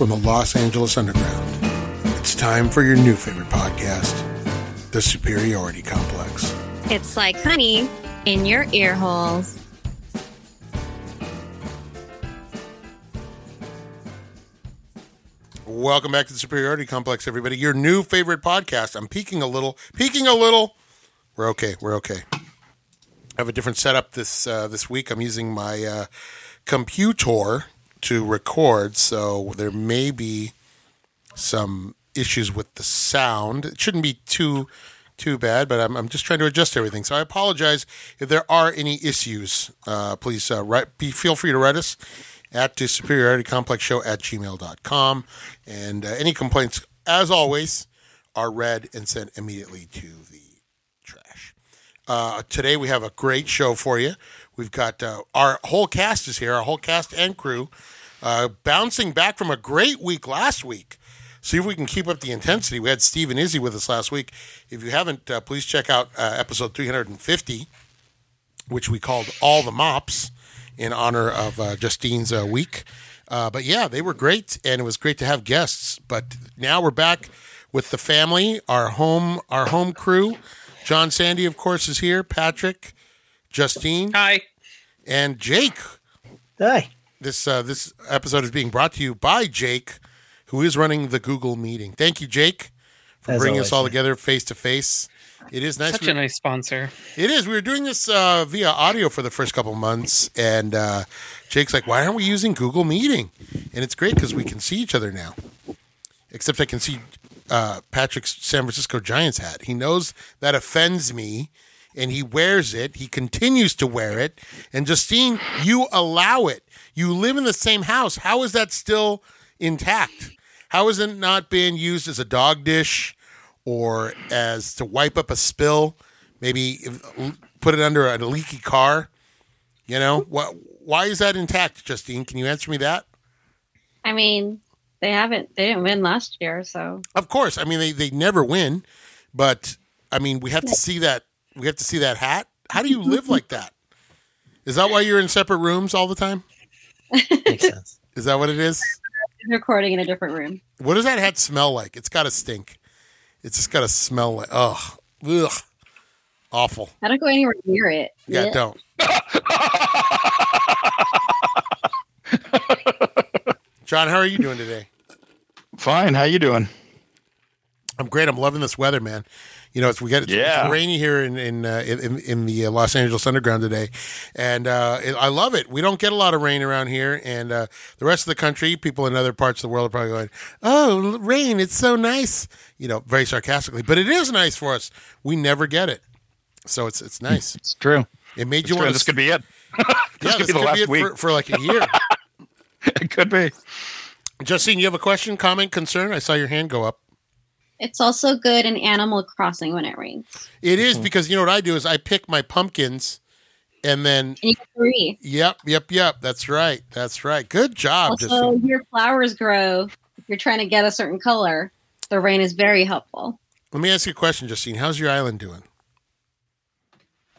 from the Los Angeles Underground. It's time for your new favorite podcast, The Superiority Complex. It's like honey in your ear holes. Welcome back to the Superiority Complex, everybody. Your new favorite podcast. I'm peeking a little, peeking a little. We're okay. We're okay. I have a different setup this uh, this week. I'm using my uh, computer to record, so there may be some issues with the sound. It shouldn't be too too bad, but I'm, I'm just trying to adjust everything. So I apologize if there are any issues. Uh, please uh, write, be, feel free to write us at the superiority complex show at gmail.com. And uh, any complaints, as always, are read and sent immediately to the trash. Uh, today we have a great show for you. We've got uh, our whole cast is here, our whole cast and crew, uh, bouncing back from a great week last week. See if we can keep up the intensity. We had Steve and Izzy with us last week. If you haven't, uh, please check out uh, episode 350, which we called All the Mops in honor of uh, Justine's uh, week. But yeah, they were great, and it was great to have guests. But now we're back with the family, our home, our home crew. John Sandy, of course, is here. Patrick, Justine, Hi. and Jake. Hi. This uh, this episode is being brought to you by Jake, who is running the Google meeting. Thank you, Jake, for As bringing us all man. together face to face. It is nice. Such We- a nice sponsor. it is. We were doing this uh, via audio for the first couple months, and uh, Jake's like, "Why aren't we using Google Meeting?" And it's great because we can see each other now. Except I can see uh, Patrick's San Francisco Giants hat. He knows that offends me, and he wears it. He continues to wear it. And Justine, you allow it. You live in the same house. How is that still intact? How is it not being used as a dog dish or as to wipe up a spill? Maybe put it under a leaky car. You know what? Why is that intact, Justine? Can you answer me that? I mean, they haven't, they didn't win last year, so Of course. I mean, they, they never win, but I mean, we have to see that. We have to see that hat. How do you live like that? Is that why you're in separate rooms all the time? Makes sense. Is that what it is? recording in a different room. What does that hat smell like? It's got to stink. It's just got to smell like ugh, ugh, awful. I don't go anywhere near it. Yeah, Blech. don't. John, how are you doing today? Fine. How you doing? I'm great. I'm loving this weather, man. You know, it's we get it's, Yeah. it's rainy here in in uh, in, in the uh, Los Angeles Underground today, and uh, it, I love it. We don't get a lot of rain around here, and uh, the rest of the country, people in other parts of the world are probably going, "Oh, rain! It's so nice," you know, very sarcastically. But it is nice for us. We never get it, so it's it's nice. It's true. It made It's you true. want This to. could be it. yeah, could this be the could last be it week. for, for like a year. It could be. Justine, you have a question, comment, concern? I saw your hand go up. It's also good in Animal Crossing when it rains. It is because you know what I do is I pick my pumpkins, and then And you three. Yep, yep, yep. That's right. That's right. Good job. Also, Justine. your flowers grow. If you're trying to get a certain color, the rain is very helpful. Let me ask you a question, Justine. How's your island doing?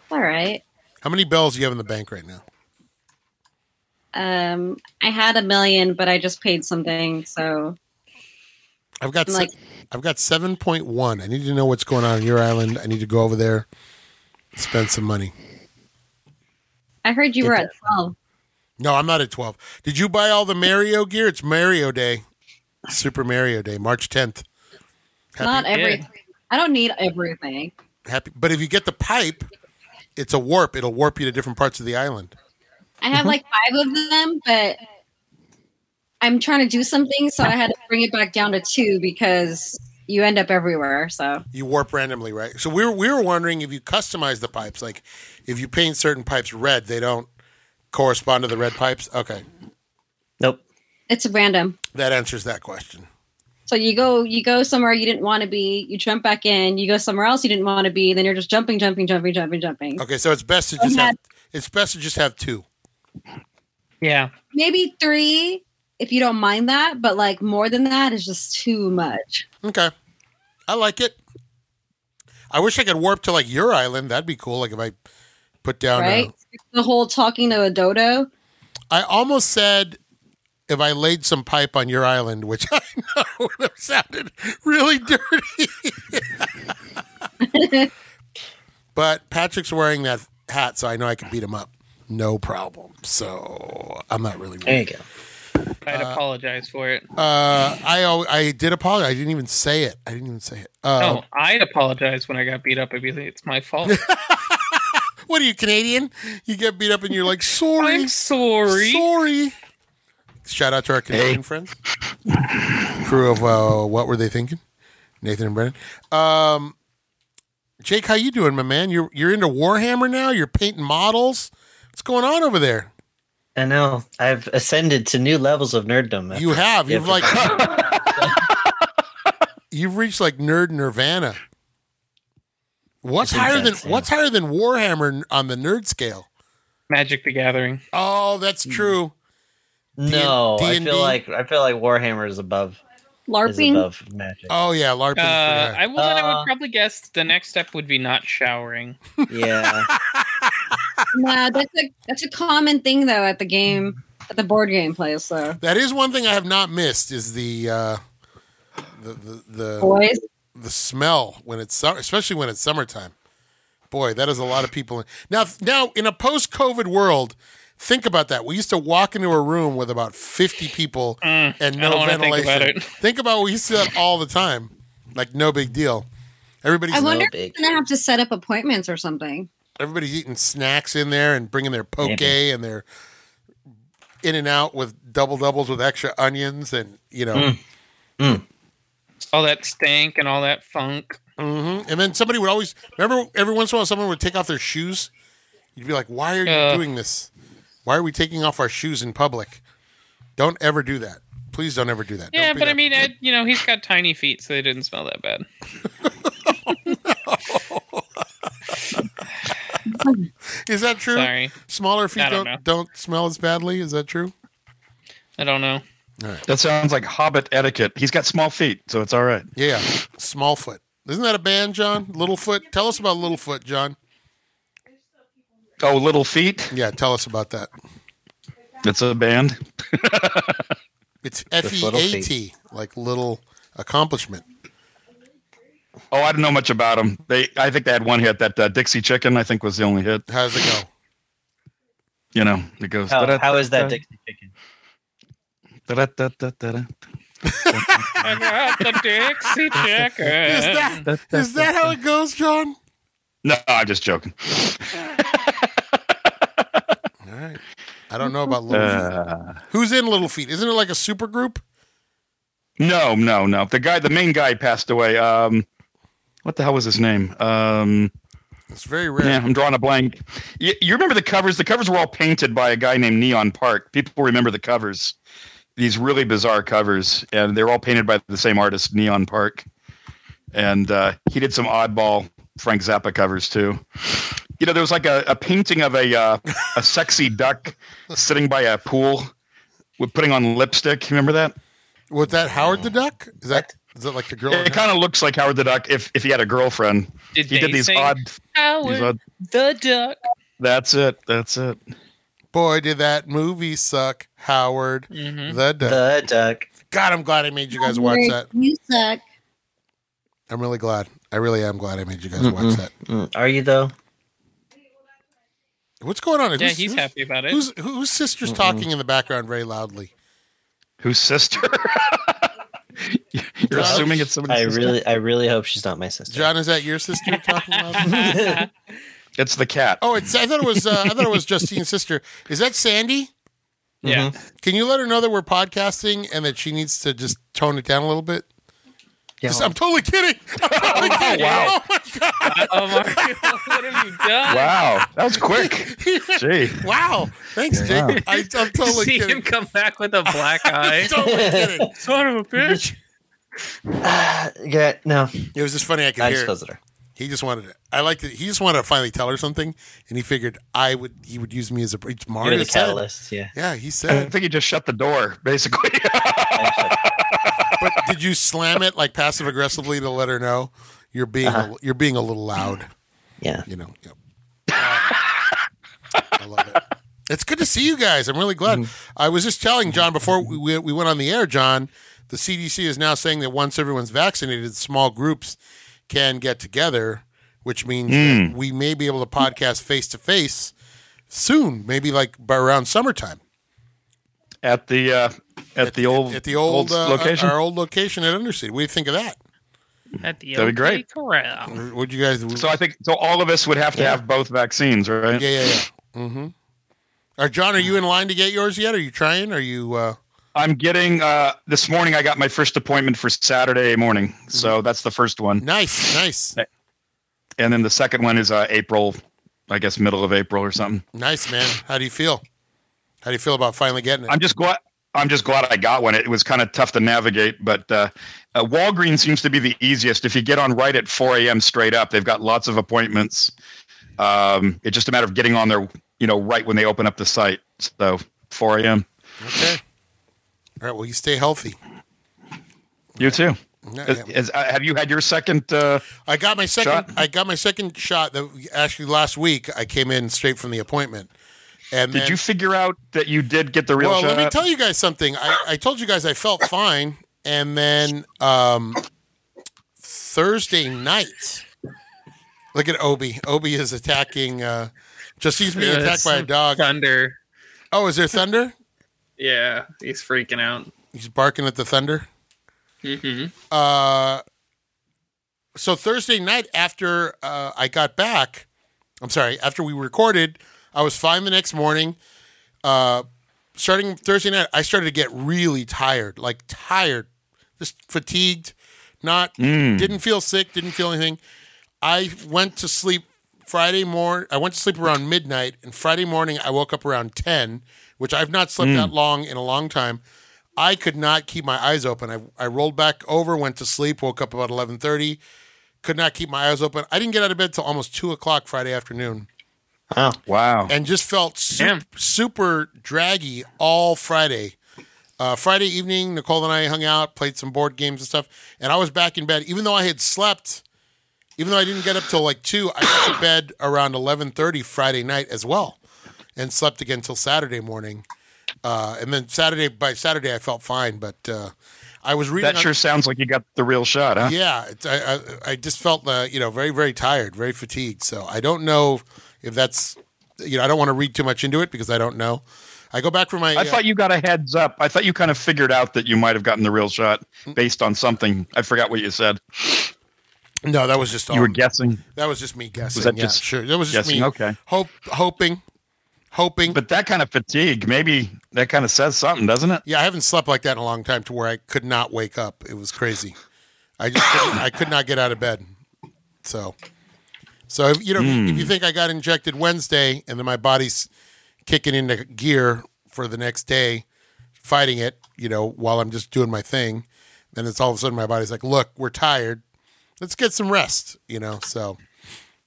All right. How many bells do you have in the bank right now? Um, I had a million, but I just paid something, so I've got I'm like- I've got seven point one. I need to know what's going on on your island. I need to go over there, spend some money. I heard you were at twelve. No, I'm not at twelve. Did you buy all the Mario gear? It's Mario Day, Super Mario Day, March tenth. Not Happy, everything. I don't need everything. happy. But if you get the pipe, it's a warp. It'll warp you to different parts of the island. I have mm-hmm. like five of them, but I'm trying to do something, so I had to bring it back down to two because you end up everywhere. So You warp randomly, right? So we were we were wondering if you customize the pipes, like if you paint certain pipes red, they don't correspond to the red pipes. Okay, Nope. it's random. that answers that question. So you go you go somewhere you didn't want to be, you jump back in, you go somewhere else you didn't want to be, then you're just jumping, jumping, jumping, jumping, jumping. Okay, so it's best to just have it's best to just have two. Yeah. Maybe three if you don't mind that, but like more than that is just too much. Okay, I like it. I wish I could warp to like your island. That'd be cool. Like if I put down. a- right? the whole talking to a dodo. I almost said if I laid some pipe on your island, which I know would have sounded really dirty. but Patrick's wearing that hat, so I know I can beat him up. No problem. So I'm not really Worried. There you go. I'd apologize for it. Uh, I I did apologize. I didn't even say it. I didn't even say it. Uh, no, I'd apologize when I got beat up. I'd be like, it's my fault. What are you Canadian? You get beat up and you're like sorry. I'm sorry. Sorry. Shout out to our Canadian friends. Crew of uh, what were they thinking? Nathan and Brennan. Um, Jake, how you doing, my man? You're you're into Warhammer now. You're painting models. What's going on over there? I know. I've ascended to new levels of nerddom. You have. You've like you've reached like nerd nirvana. What's I think higher than yeah. What's higher than Warhammer on the nerd scale? Magic the Gathering. Oh, that's Hmm. true. no, I D&D? feel like I feel like Warhammer is above is LARPing. above Magic. Oh yeah, LARPing. Uh, I, would, I Uh, would probably guess the next step would be not showering. Yeah, Nah, that's a that's a common thing though at the game at the board game place. So That is one thing I have not missed is the uh, the the the, boys, the smell when it's summer, especially when it's summertime. Boy, that is a lot of people. Now, now in a post-COVID world, think about that. We used to walk into a room with about fifty people Mm, and I no don't wanna think ventilation. about it. Think about we used to do that all the time, like no big deal. Everybody's I wonder big. if I'm gonna have to set up appointments or something. Everybody's eating snacks in there and bringing their poke Maybe. and their in and out with double doubles with extra onions and you know. Mm. Mm. All that stank and all that funk. hmm And then somebody would always remember every once in a while someone would take off their shoes. You'd be like, "Why are you Uh. doing this? Why are we taking off our shoes in public? Don't ever do that. Please don't ever do that." Yeah, Don't be but I mean, Ed, you know, he's got tiny feet, so they didn't smell that bad. is that true? Sorry, Smaller feet I don't don't don't, smell as badly. Is that true? I don't know. That sounds like Hobbit etiquette. He's got small feet, so it's all right. Yeah, small foot. Isn't that a band, John? Littlefoot. Tell us about Littlefoot, John. Oh, Little Feat. Yeah, tell us about that. It's a band. It's F Just E little A feet. T, like little accomplishment. Oh, I don't know much about them. They, I think they had one hit. That uh, Dixie Chicken, I think, was the only hit. How's it go? You know, it goes. how, how is that Dixie chicken? I got the Dixie chicken. Is that is that how it goes, John? No, I'm just joking. All right. I don't know about Little Feat. Uh, Who's in Little Feat? Isn't it like a super group? no, no, no. The guy, the main guy, passed away. Um, what the hell was his name? Um, It's very rare. yeah, I'm drawing a blank. You, you remember the covers? The covers were all painted by a guy named Neon Park. People remember the covers. These really bizarre covers, and they're all painted by the same artist, Neon Park. And uh, he did some oddball Frank Zappa covers too. You know, there was like a, a painting of a uh, a sexy duck sitting by a pool with putting on lipstick. You remember that? Was that Howard the Duck? Is that is that like the girl? in It kind of looks like Howard the Duck if, if he had a girlfriend. Did He they did these sing odd, Howard these odd. the Duck? That's it. That's it. Boy, did that movie suck, Howard Mhm. the Duck. The duck. God, I'm glad I made you guys watch that. You suck. I'm really glad. I really am glad I made you guys watch Mm-mm. that. Mm, Are you though? What's going on? Yeah, Who's- he's who's- happy about it. Who's whose sister's talking in the background very loudly? Whose sister? You're John? assuming it's somebody's I sister? really, I really hope she's not my sister. John, is that your sister talking loudly? It's the cat. Oh, it's I thought it was uh, I thought it was Justine's sister. Is that Sandy? yeah. Can you let her know that we're podcasting and that she needs to just tone it down a little bit? Yeah. Just- I'm totally kidding. I'm totally kidding. wow. Oh my god! Oh, Mario, what have you done? Wow, that was quick. Gee. Wow! Thanks, Jake. Wow. I, I'm totally See kidding. him come back with a black eye. i totally kidding. Son of a bitch. yeah, no. It was just funny. I could I hear. just it. He just wanted it. I liked it. He just wanted to finally tell her something, and he figured I would. He would use me as a. It's You're Mario the said. catalyst. Yeah. Yeah, he said. I think he just shut the door, basically. but did you slam it like passive aggressively to let her know you're being Uh-huh. a, you're being a little loud? Yeah. You know. Yep. I love it. It's good to see you guys. I'm really glad. I was just telling John before we, we we went on the air, John, the CDC is now saying that once everyone's vaccinated, small groups can get together, which means that we may be able to podcast face to face soon, maybe like by around summertime. At the uh, at, the old at the old, uh, location. our old location at Undercity. What do you think of that? At the That'd be great. Corral. Would you guys? so I think so. All of us would have to Yeah. have both vaccines, right? yeah, yeah, yeah. Mm-hmm. Are John? Are you in line to get yours yet? Are you trying? Are you? Uh, I'm getting uh, this morning. I got my first appointment for Saturday morning, so that's the first one, nice, nice, and then the second one is uh, April, I guess middle of April or something. nice, man. How do you feel? How do you feel about finally getting it? I'm just glad. I'm just glad I got one. It was kind of tough to navigate, but uh, uh, Walgreens seems to be the easiest. If you get on right at 4 a.m. straight up, they've got lots of appointments. Um, it's just a matter of getting on there, you know, right when they open up the site. So 4 a.m. Okay. All right. Well, you stay healthy. You too. Yeah, yeah. is- uh, have you had your second? Uh, I got my second. Shot? I got my second shot. That actually last week I came in straight from the appointment. And did then, you figure out that you did get the real well, shot? let me tell you guys something. I, I told you guys I felt fine, and then um, Thursday night. Look at Obi. Obi is attacking. Uh, just he's being Yeah, attacked by a dog. Thunder. Oh, is there thunder? Yeah, he's freaking out. He's barking at the thunder. hmm uh, so Thursday night after uh, I got back, I'm sorry, after we recorded, I was fine the next morning. Uh, starting Thursday night, I started to get really tired, like tired, just fatigued. Not didn't feel sick, didn't feel anything. I went to sleep Friday morning. I went to sleep around midnight, and Friday morning I woke up around ten, which I've not slept that long in a long time. I could not keep my eyes open. I, I rolled back over, went to sleep, woke up about eleven thirty. Could not keep my eyes open. I didn't get out of bed till almost two o'clock Friday afternoon, Wow. wow. and just felt super, super draggy all Friday. Uh, Friday evening, Nicole and I hung out, played some board games and stuff, and I was back in bed. Even though I had slept, even though I didn't get up till like two, I got to bed around eleven thirty Friday night as well, and slept again till Saturday morning. Uh, and then Saturday by Saturday, I felt fine, but uh, I was reading. that on- sure sounds like you got the real shot, huh? yeah, it's, I, I I just felt uh, you know very very tired, very fatigued. So I don't know if that's you know I don't want to read too much into it because I don't know. I go back for my. I uh, thought you got a heads up. I thought you kind of figured out that you might have gotten the real shot based on something. I forgot what you said. no, that was just all, You were guessing, that was just me guessing. that yeah, just sure. That was just guessing. me Okay, hope hoping hoping. but that kind of fatigue, maybe that kind of says something, doesn't it? yeah, I haven't slept like that in a long time to where I could not wake up. It was crazy. I just couldn't, I could not get out of bed. So, so if, you know, if Hmm. you think I got injected Wednesday and then my body's kicking into gear for the next day, fighting it, you know, while I'm just doing my thing, then it's all of a sudden my body's like, "Look, we're tired. Let's get some rest." You know. So,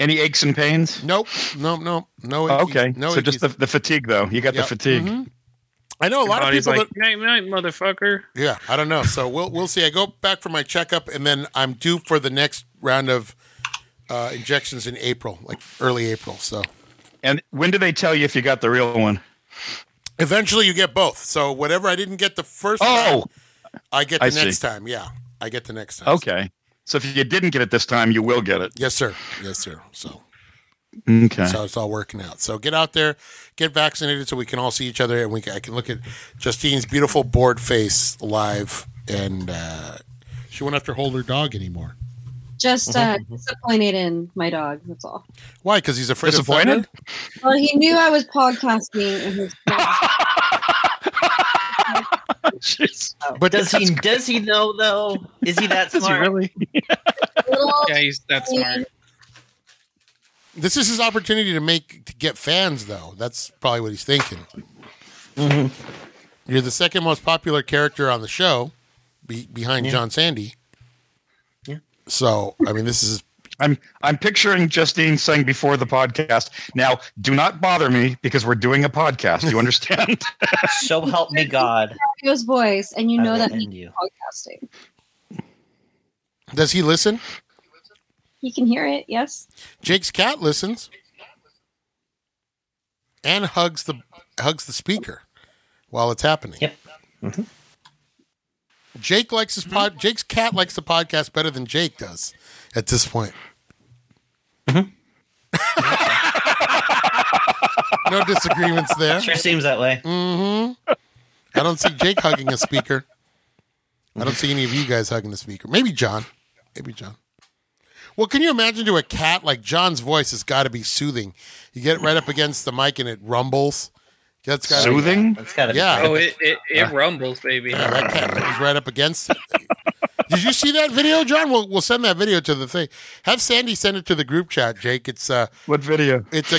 Any aches and pains? nope, nope, nope, no. Oh, okay, no. so just the, the fatigue, though. You got Yep. the fatigue. Mhm. I know a lot of people like, that night, night, motherfucker. Yeah, I don't know. So we'll we'll see. I go back for my checkup, and then I'm due for the next round of uh, injections in April, like early April. So And when do they tell you if you got the real one? eventually, you get both. So whatever I didn't get the first Oh, time, I get the I see. next time. Yeah, I get the next time. okay. So if you didn't get it this time, you will get it. Yes, sir. Yes, sir. So Okay. so it's all working out. So get out there, get vaccinated, so we can all see each other, and we can, I can look at Justine's beautiful bored face live, and uh, she won't have to hold her dog anymore. Just uh, disappointed in my dog. That's all. Why? Because he's afraid Disappointed? of thunder? Well, he knew I was podcasting in his. Jeez. But does he does he know though? Is he that Does he smart? really? Yeah, he's that smart. This is his opportunity to make to get fans, though. That's probably what he's thinking. Mhm. You're the second most popular character on the show, be, behind Yeah. John Sandy. Yeah. So, I mean, this is I'm I'm picturing Justine saying before the podcast. Now, do not bother me because we're doing a podcast. You understand? So help me God. Radio's voice, and you I know that he's you. podcasting. does he listen? He can hear it. Yes. Jake's cat listens. and hugs the hugs the speaker while it's happening. Yep. Mm-hmm. Jake likes his pod. Jake's cat likes the podcast better than Jake does at this point. Mm-hmm. no disagreements there. Sure seems that way. Mm-hmm. I don't see Jake hugging a speaker. I don't see any of you guys hugging the speaker. Maybe John. Maybe John. Well, can you imagine to a cat like John's voice has got to be soothing. You get it right up against the mic and it rumbles. That's got Soothing? That's gotta be. Yeah. Oh, it it, it rumbles, baby. Yeah, that cat is right up against it. Did you see that video, John? We'll we'll send that video to the thing. Have Sandy send it to the group chat, Jake. It's uh What video? it's a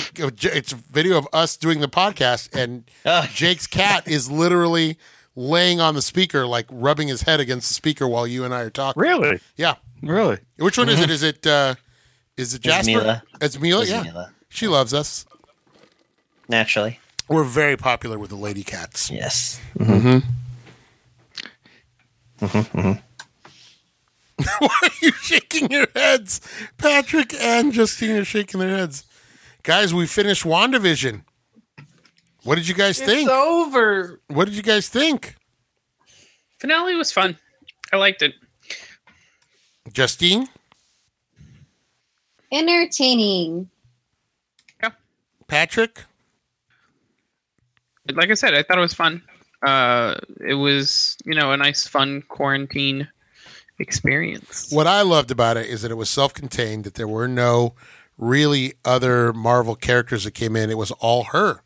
it's a video of us doing the podcast and Ah. Jake's cat is literally laying on the speaker, like rubbing his head against the speaker while you and I are talking. Really? Yeah. Really? Which one is it? Is it uh is it It's Jasper? Mila. It's Mila, It's yeah. Mila. She loves us. Naturally. We're very popular with the lady cats. Yes. Why are you shaking your heads? Patrick and Justine are shaking their heads. Guys, we finished WandaVision. What did you guys think? over. what did you guys think? Finale was fun. I liked it. Justine? Entertaining. Yeah. Patrick? Like I said, I thought it was fun. Uh, it was you know a nice, fun quarantine experience. What I loved about it is that it was self contained, that there were no really other Marvel characters that came in. It was all her.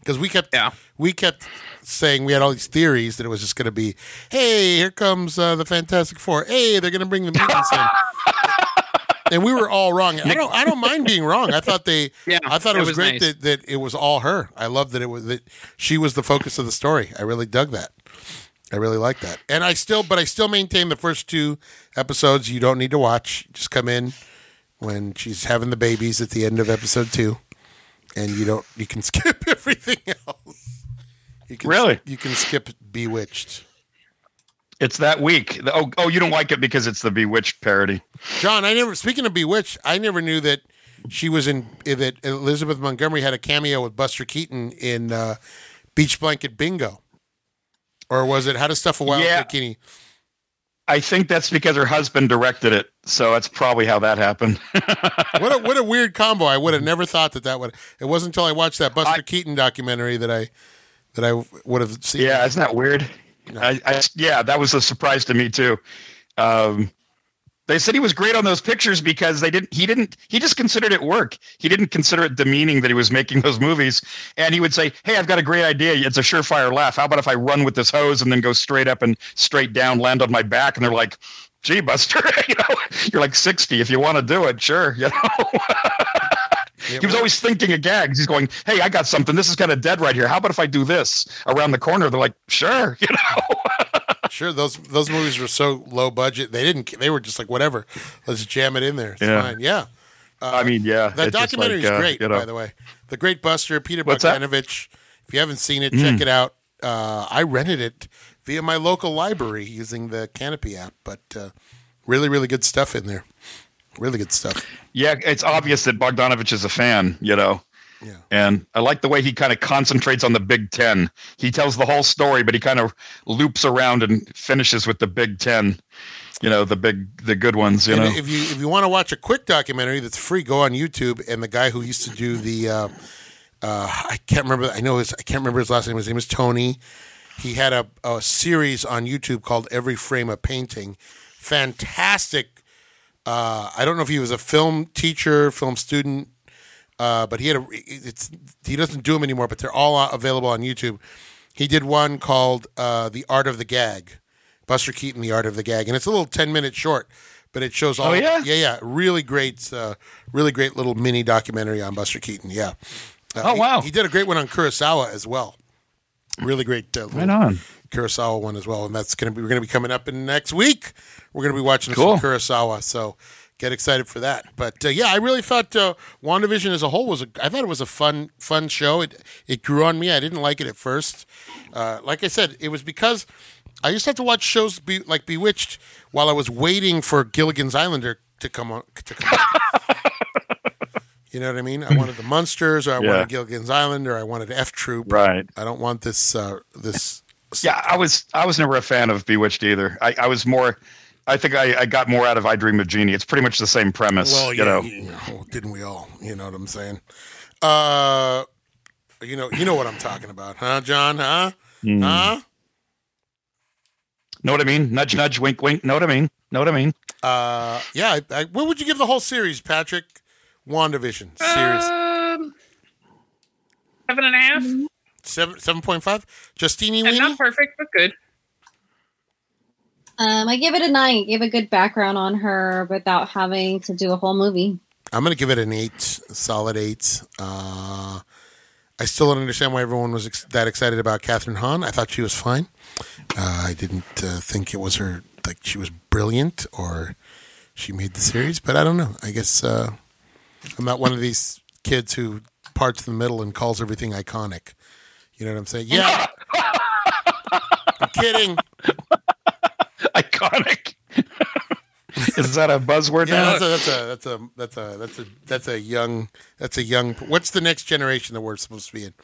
Because we kept Yeah. we kept saying we had all these theories that it was just going to be, hey, here comes uh, the Fantastic Four. Hey, they're going to bring the mutants in. and we were all wrong. I don't I don't mind being wrong. I thought they Yeah, I thought it, it was, was great nice. that, that it was all her. I loved that it was that she was the focus of the story. I really dug that. I really like that. And I still but I still maintain the first two episodes you don't need to watch. Just come in when she's having the babies at the end of episode 2 and you don't you can skip everything else. You can Really? you can skip Bewitched. It's that week. Oh, oh, you don't like it because it's the Bewitched parody. John, I never. Speaking of Bewitched, I never knew that she was in that Elizabeth Montgomery had a cameo with Buster Keaton in uh, Beach Blanket Bingo, or was it How to Stuff a Wild Yeah. Bikini? I think that's because her husband directed it, so that's probably how that happened. What a what a weird combo! I would have never thought that that would. It wasn't until I watched that Buster I- Keaton documentary that I that I would have seen. yeah, isn't that weird? I, I, yeah, that was a surprise to me too. Um, they said he was great on those pictures because they didn't. He didn't. He just considered it work. He didn't consider it demeaning that he was making those movies. And he would say, "Hey, I've got a great idea. It's a surefire laugh. How about if I run with this hose and then go straight up and straight down, land on my back?" And they're like, "Gee, Buster, you know, you're like 60. If you want to do it, sure." You know. He was always thinking of gags. He's going, "Hey, I got something. This is kind of dead right here. How about if I do this around the corner?" They're like, "Sure," you know. Sure. Those those movies were so low budget. They didn't. They were just like whatever. Let's jam it in there. It's Yeah. fine. Yeah. I mean, yeah, That documentary is like, uh, great, you know. by the way. The Great Buster, Peter What's that? Bogdanovich. If you haven't seen it, check it out. Uh, I rented it via my local library using the Kanopy app, but uh, really, really good stuff in there. Really good stuff. Yeah, it's obvious that Bogdanovich is a fan, you know. Yeah. And I like the way he kind of concentrates on the Big Ten. He tells the whole story, but he kind of loops around and finishes with the Big Ten. You know, the big, the good ones. You and know, if you if you want to watch a quick documentary that's free, go on YouTube. And the guy who used to do the, uh, uh, I can't remember. I know his. I can't remember his last name. His name is Tony. He had a, a series on YouTube called Every Frame a Painting. Fantastic. Uh, I don't know if he was a film teacher, film student, uh, but he had a. It's he doesn't do them anymore, but they're all available on YouTube. He did one called uh, "The Art of the Gag," Buster Keaton, "The Art of the Gag," and it's a little ten minute short, but it shows all. Oh, yeah? yeah, yeah, really great, uh, really great little mini documentary on Buster Keaton. Yeah. Uh, Oh, he- wow. He, did a great one on Kurosawa as well. Really great. Uh, right on. Kurosawa one as well, and that's gonna be we're gonna be coming up in next week. We're gonna be watching Cool. some Kurosawa, so get excited for that. But uh, yeah, I really thought uh, WandaVision as a whole was a. I thought it was a fun fun show. It it grew on me. I didn't like it at first. Uh, like I said, it was because I used to have to watch shows be, like Bewitched while I was waiting for Gilligan's Islander to come on to come. on. You know what I mean? I wanted the Munsters, or I Yeah. wanted Gilligan's Island, or I wanted F Troop. Right. I don't want this. Uh, this. Yeah, I was I was never a fan of Bewitched either. I, I was more. I think I, I got more out of I Dream of Jeannie. It's pretty much the same premise. Well, you yeah, know. you know, didn't we all? You know what I'm saying? Uh, you know, you know what I'm talking about, huh, John? Huh? Mm. Huh? Know what I mean? Nudge, nudge, wink, wink. Know what I mean? Know what I mean? Uh, yeah. I, I, what would you give the whole series, Patrick? WandaVision series Um, seven and a half. seven seven point five. Justine And not perfect, but good. Um, I give it a nine. Give a good background on her without having to do a whole movie. I'm gonna give it an eight, solid eight. Uh, I still don't understand why everyone was ex- that excited about Kathryn Hahn. I thought she was fine. Uh, I didn't uh, think it was her like she was brilliant or she made the series, but I don't know. I guess uh, I'm not one of these kids who parts in the middle and calls everything iconic. You know what I'm saying? Yeah. I'm kidding. Iconic. Is that a buzzword Yeah, now? that's a, that's a that's a that's a that's a young that's a young. What's the next generation that we're supposed to be in?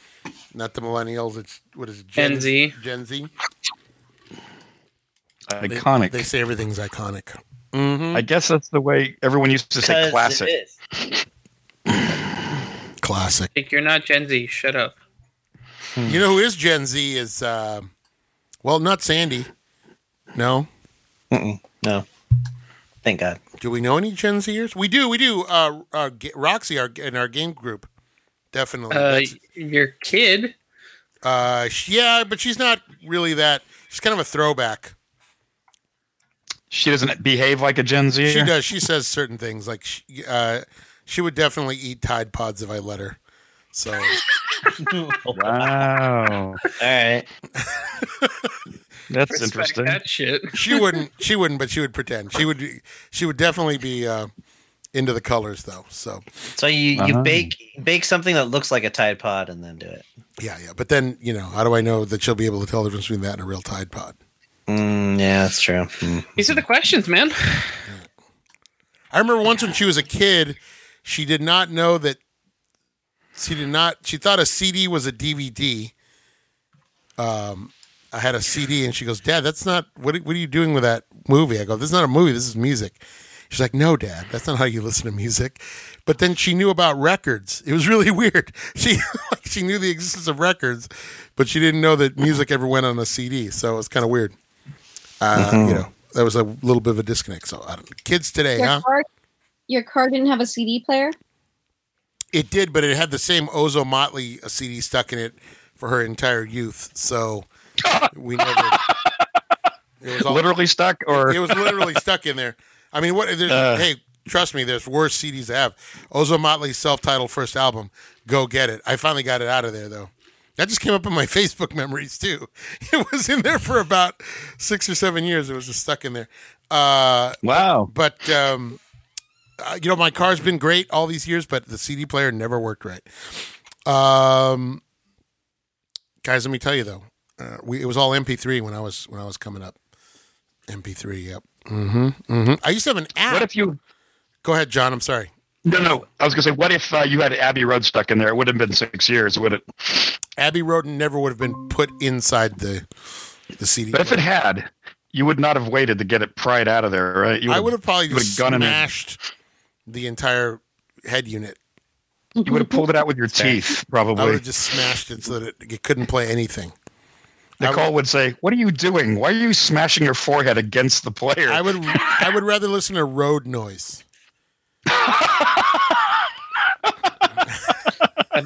Not the millennials. It's what is it? Gen Z. Gen Z. They- Iconic. They, say everything's iconic. hmm I guess that's the way everyone used to say classic. it is. Classic. Like you're not Gen Z. Shut up. You know who is Gen Z? Is uh, well, not Sandy. No. Mm-mm. No. Thank God. Do we know any Gen Zers? We do. We do. Uh, uh, G- Roxy, our in our game group, definitely. Uh, your kid. Uh, sh- yeah, but she's not really that. She's kind of a throwback. She doesn't behave like a Gen Z. She does. She says certain things like she, uh, she would definitely eat Tide Pods if I let her. So Wow. All right. That's Respect interesting. That shit. she wouldn't. She wouldn't, but she would pretend. She would. She would definitely be uh, into the colors though. So So you, you Uh-huh. bake bake something that looks like a Tide Pod and then do it. yeah, yeah. But then you know, how do I know that she'll be able to tell the difference between that and a real Tide Pod? Mm, yeah, that's true. Mm. These are the questions, man. I remember once when she was a kid, she did not know that. She did not. She thought a CD was a DVD. Um, I had a CD, and she goes, "Dad, that's not. What? are- What are you doing with that movie?" I go, "This is not a movie. This is music." She's like, "No, Dad, that's not how you listen to music." But then she knew about records. It was really weird. She like, she knew the existence of records, but she didn't know that music ever went on a CD. So it was kind of weird. Uh, You know, that was a little bit of a disconnect. So I don't, kids today, Your huh? car, your car didn't have a CD player. It did, but it had the same Ozomatli uh, CD stuck in it for her entire youth. So we never. It was all, Literally stuck, or It was literally stuck in there. I mean, what? There's, Uh. hey, trust me. There's worse CDs to have. Ozomatli's self-titled first album. Go get it. I finally got it out of there though. That just came up in my Facebook memories too. It was in there for about six or seven years. It was just stuck in there. Uh, wow. but um, uh, you know, my car's been great all these years, but the CD player never worked right. Um, guys, let me tell you though, uh, we, it was all MP3 when I was when I was coming up. MP3, yep. Mm-hmm. Mm-hmm. I used to have an app. What if you? Go ahead, John. I'm sorry. No, no. I was gonna say, what if uh, you had Abbey Road stuck in there? It would have been six years, would it? Abbey Road never would have been put inside the the CD. But if it had, you would not have waited to get it pried out of there, right? You I would have probably you would've just gone smashed the entire head unit. You would have pulled it out with your teeth, probably. I would have just smashed it so that it, it couldn't play anything. I Nicole would say, "What are you doing? Why are you smashing your forehead against the player?" I would I would rather listen to road noise.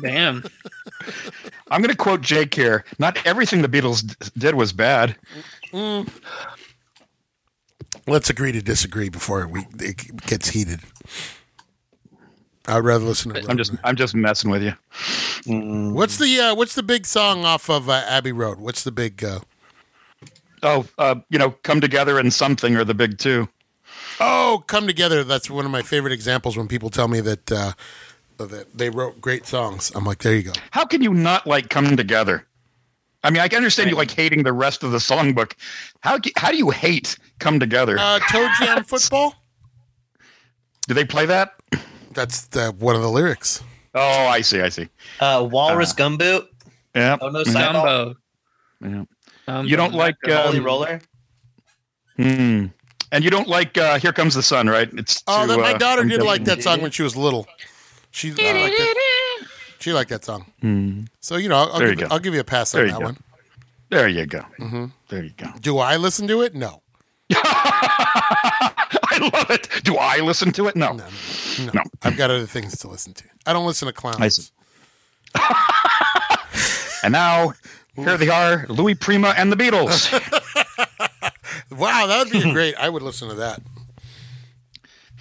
Damn. I'm going to quote Jake here. Not everything the Beatles d- did was bad. Mm-hmm. Let's agree to disagree before we it gets heated. I'd rather listen to. Road I'm just, Noise. I'm just messing with you. Mm. What's the uh, What's the big song off of uh, Abbey Road? What's the big? Uh, Oh, uh, you know, come together in something or the big two. oh, come together. That's one of my favorite examples when people tell me that uh, that they wrote great songs. I'm like, there you go. How can you not like come together? I mean, I can understand you like hating the rest of the songbook. How how do you hate come together? Uh, Toe Jam football. do they play that? That's the, one of the lyrics. Oh, I see. I see. Uh, Walrus Gumboot. Yeah. Oh no, Sideball. Gumbo. yeah. Um, You don't like uh, Holy um, Roller. Hmm. And you don't like uh, "Here Comes the Sun," right? It's Oh, to, my uh, daughter from did like that song when she was little. She uh, liked that. She liked that song. Hmm. So you know, I'll, I'll, There you give, go. I'll give you a pass There on you that go. one. There you go. hmm There you go. Do I listen to it? No. I love it. Do I listen to it? No. No, no, no. No. I've got other things to listen to. I don't listen to clowns. And now here they are, Louis Prima and the Beatles. Wow, that would be great. I would listen to that.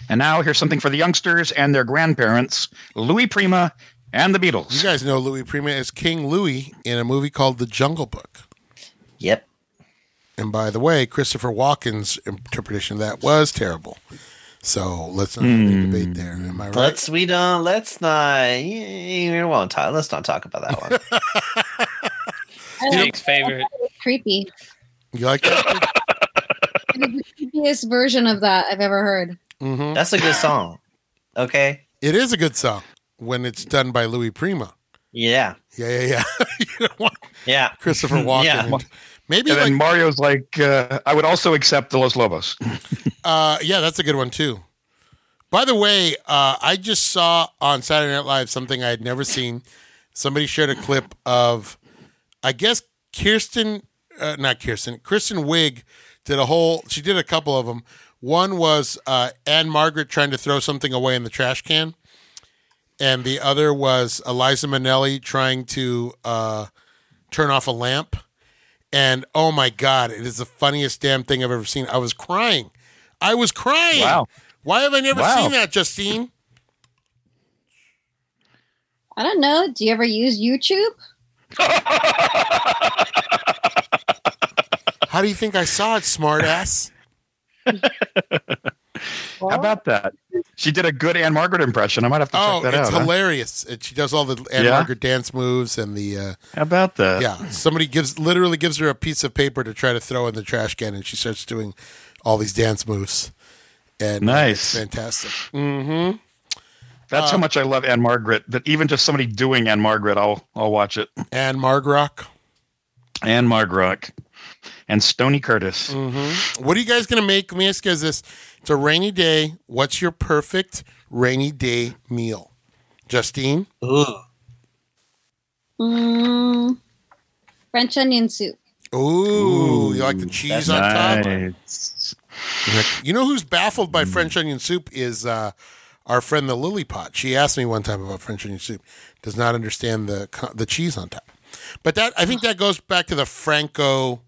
and now here's something for the youngsters and their grandparents: Louis Prima and the Beatles. You guys know Louis Prima as King Louis in a movie called The Jungle Book. Yep. And by the way, Christopher Walken's interpretation of that was terrible. So let's not have Hmm. debate there. Am I right? Let's we don't let's not you won't talk let's not talk about that one. Jake's favorite. creepy. you like that? It is the creepiest version of that I've ever heard. hmm That's a good song. Okay? It is a good song when it's done by Louis Prima. Yeah. Yeah, yeah, yeah. you don't want Yeah. Christopher Walken. Yeah. And- Maybe And then like, Mario's like, uh, I would also accept the Los Lobos. uh, yeah, that's a good one too. By the way, uh, I just saw on Saturday Night Live something I had never seen. Somebody shared a clip of, I guess Kirsten, uh, not Kirsten, Kristen Wiig did a whole. She did a couple of them. One was uh, Ann-Margret trying to throw something away in the trash can, and the other was Eliza Minnelli trying to uh, turn off a lamp. And oh my god, it is the funniest damn thing I've ever seen. I was crying. I was crying. Wow. Why have I never Wow. seen that, Justine? I don't know. Do you ever use YouTube? How do you think I saw it, smartass? How about that? She did a good Ann-Margret impression. I might have to Oh, check that it's out. huh? hilarious. It, she does all the Anne Yeah? Margaret dance moves and the uh, How about that? yeah. Somebody gives literally gives her a piece of paper to try to throw in the trash can, and she starts doing all these dance moves. And uh, Nice. it's fantastic. Mm-hmm. That's Uh, how much I love Ann-Margret. That even just somebody doing Ann-Margret, I'll I'll watch it. Ann-Margrock. Anne Margrock. and Stony Curtis. Mm-hmm. What are you guys gonna make? Let me ask you guys this: It's a rainy day. What's your perfect rainy day meal? Justine. Ooh. Mm, French onion soup. Ooh, you like the cheese that's on top? You know who's baffled by French onion soup is uh, our friend the Lily Pot. She asked me one time about French onion soup. Does not understand the the cheese on top. But that I think that goes back to the Franco,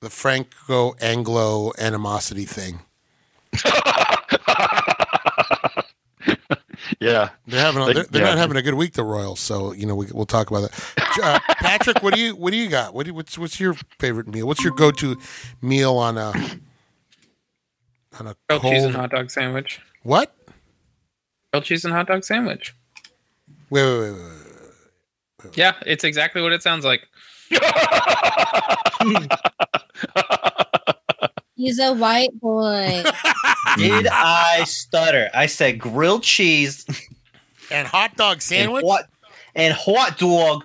the Franco Anglo animosity thing. Yeah. They're having a, They- they're, they're yeah. not having a good week, the Royals. So you know we, we'll talk about that. Uh, Patrick, what do you what do you got? What do, what's what's your favorite meal? What's your go to meal on a on a Grilled cheese and hot dog sandwich. what? Grilled cheese and hot dog sandwich. Wait wait wait wait. wait. Yeah, it's exactly what it sounds like. He's a white boy. Did I stutter? I said grilled cheese And hot dog and sandwich. hot and hot dog.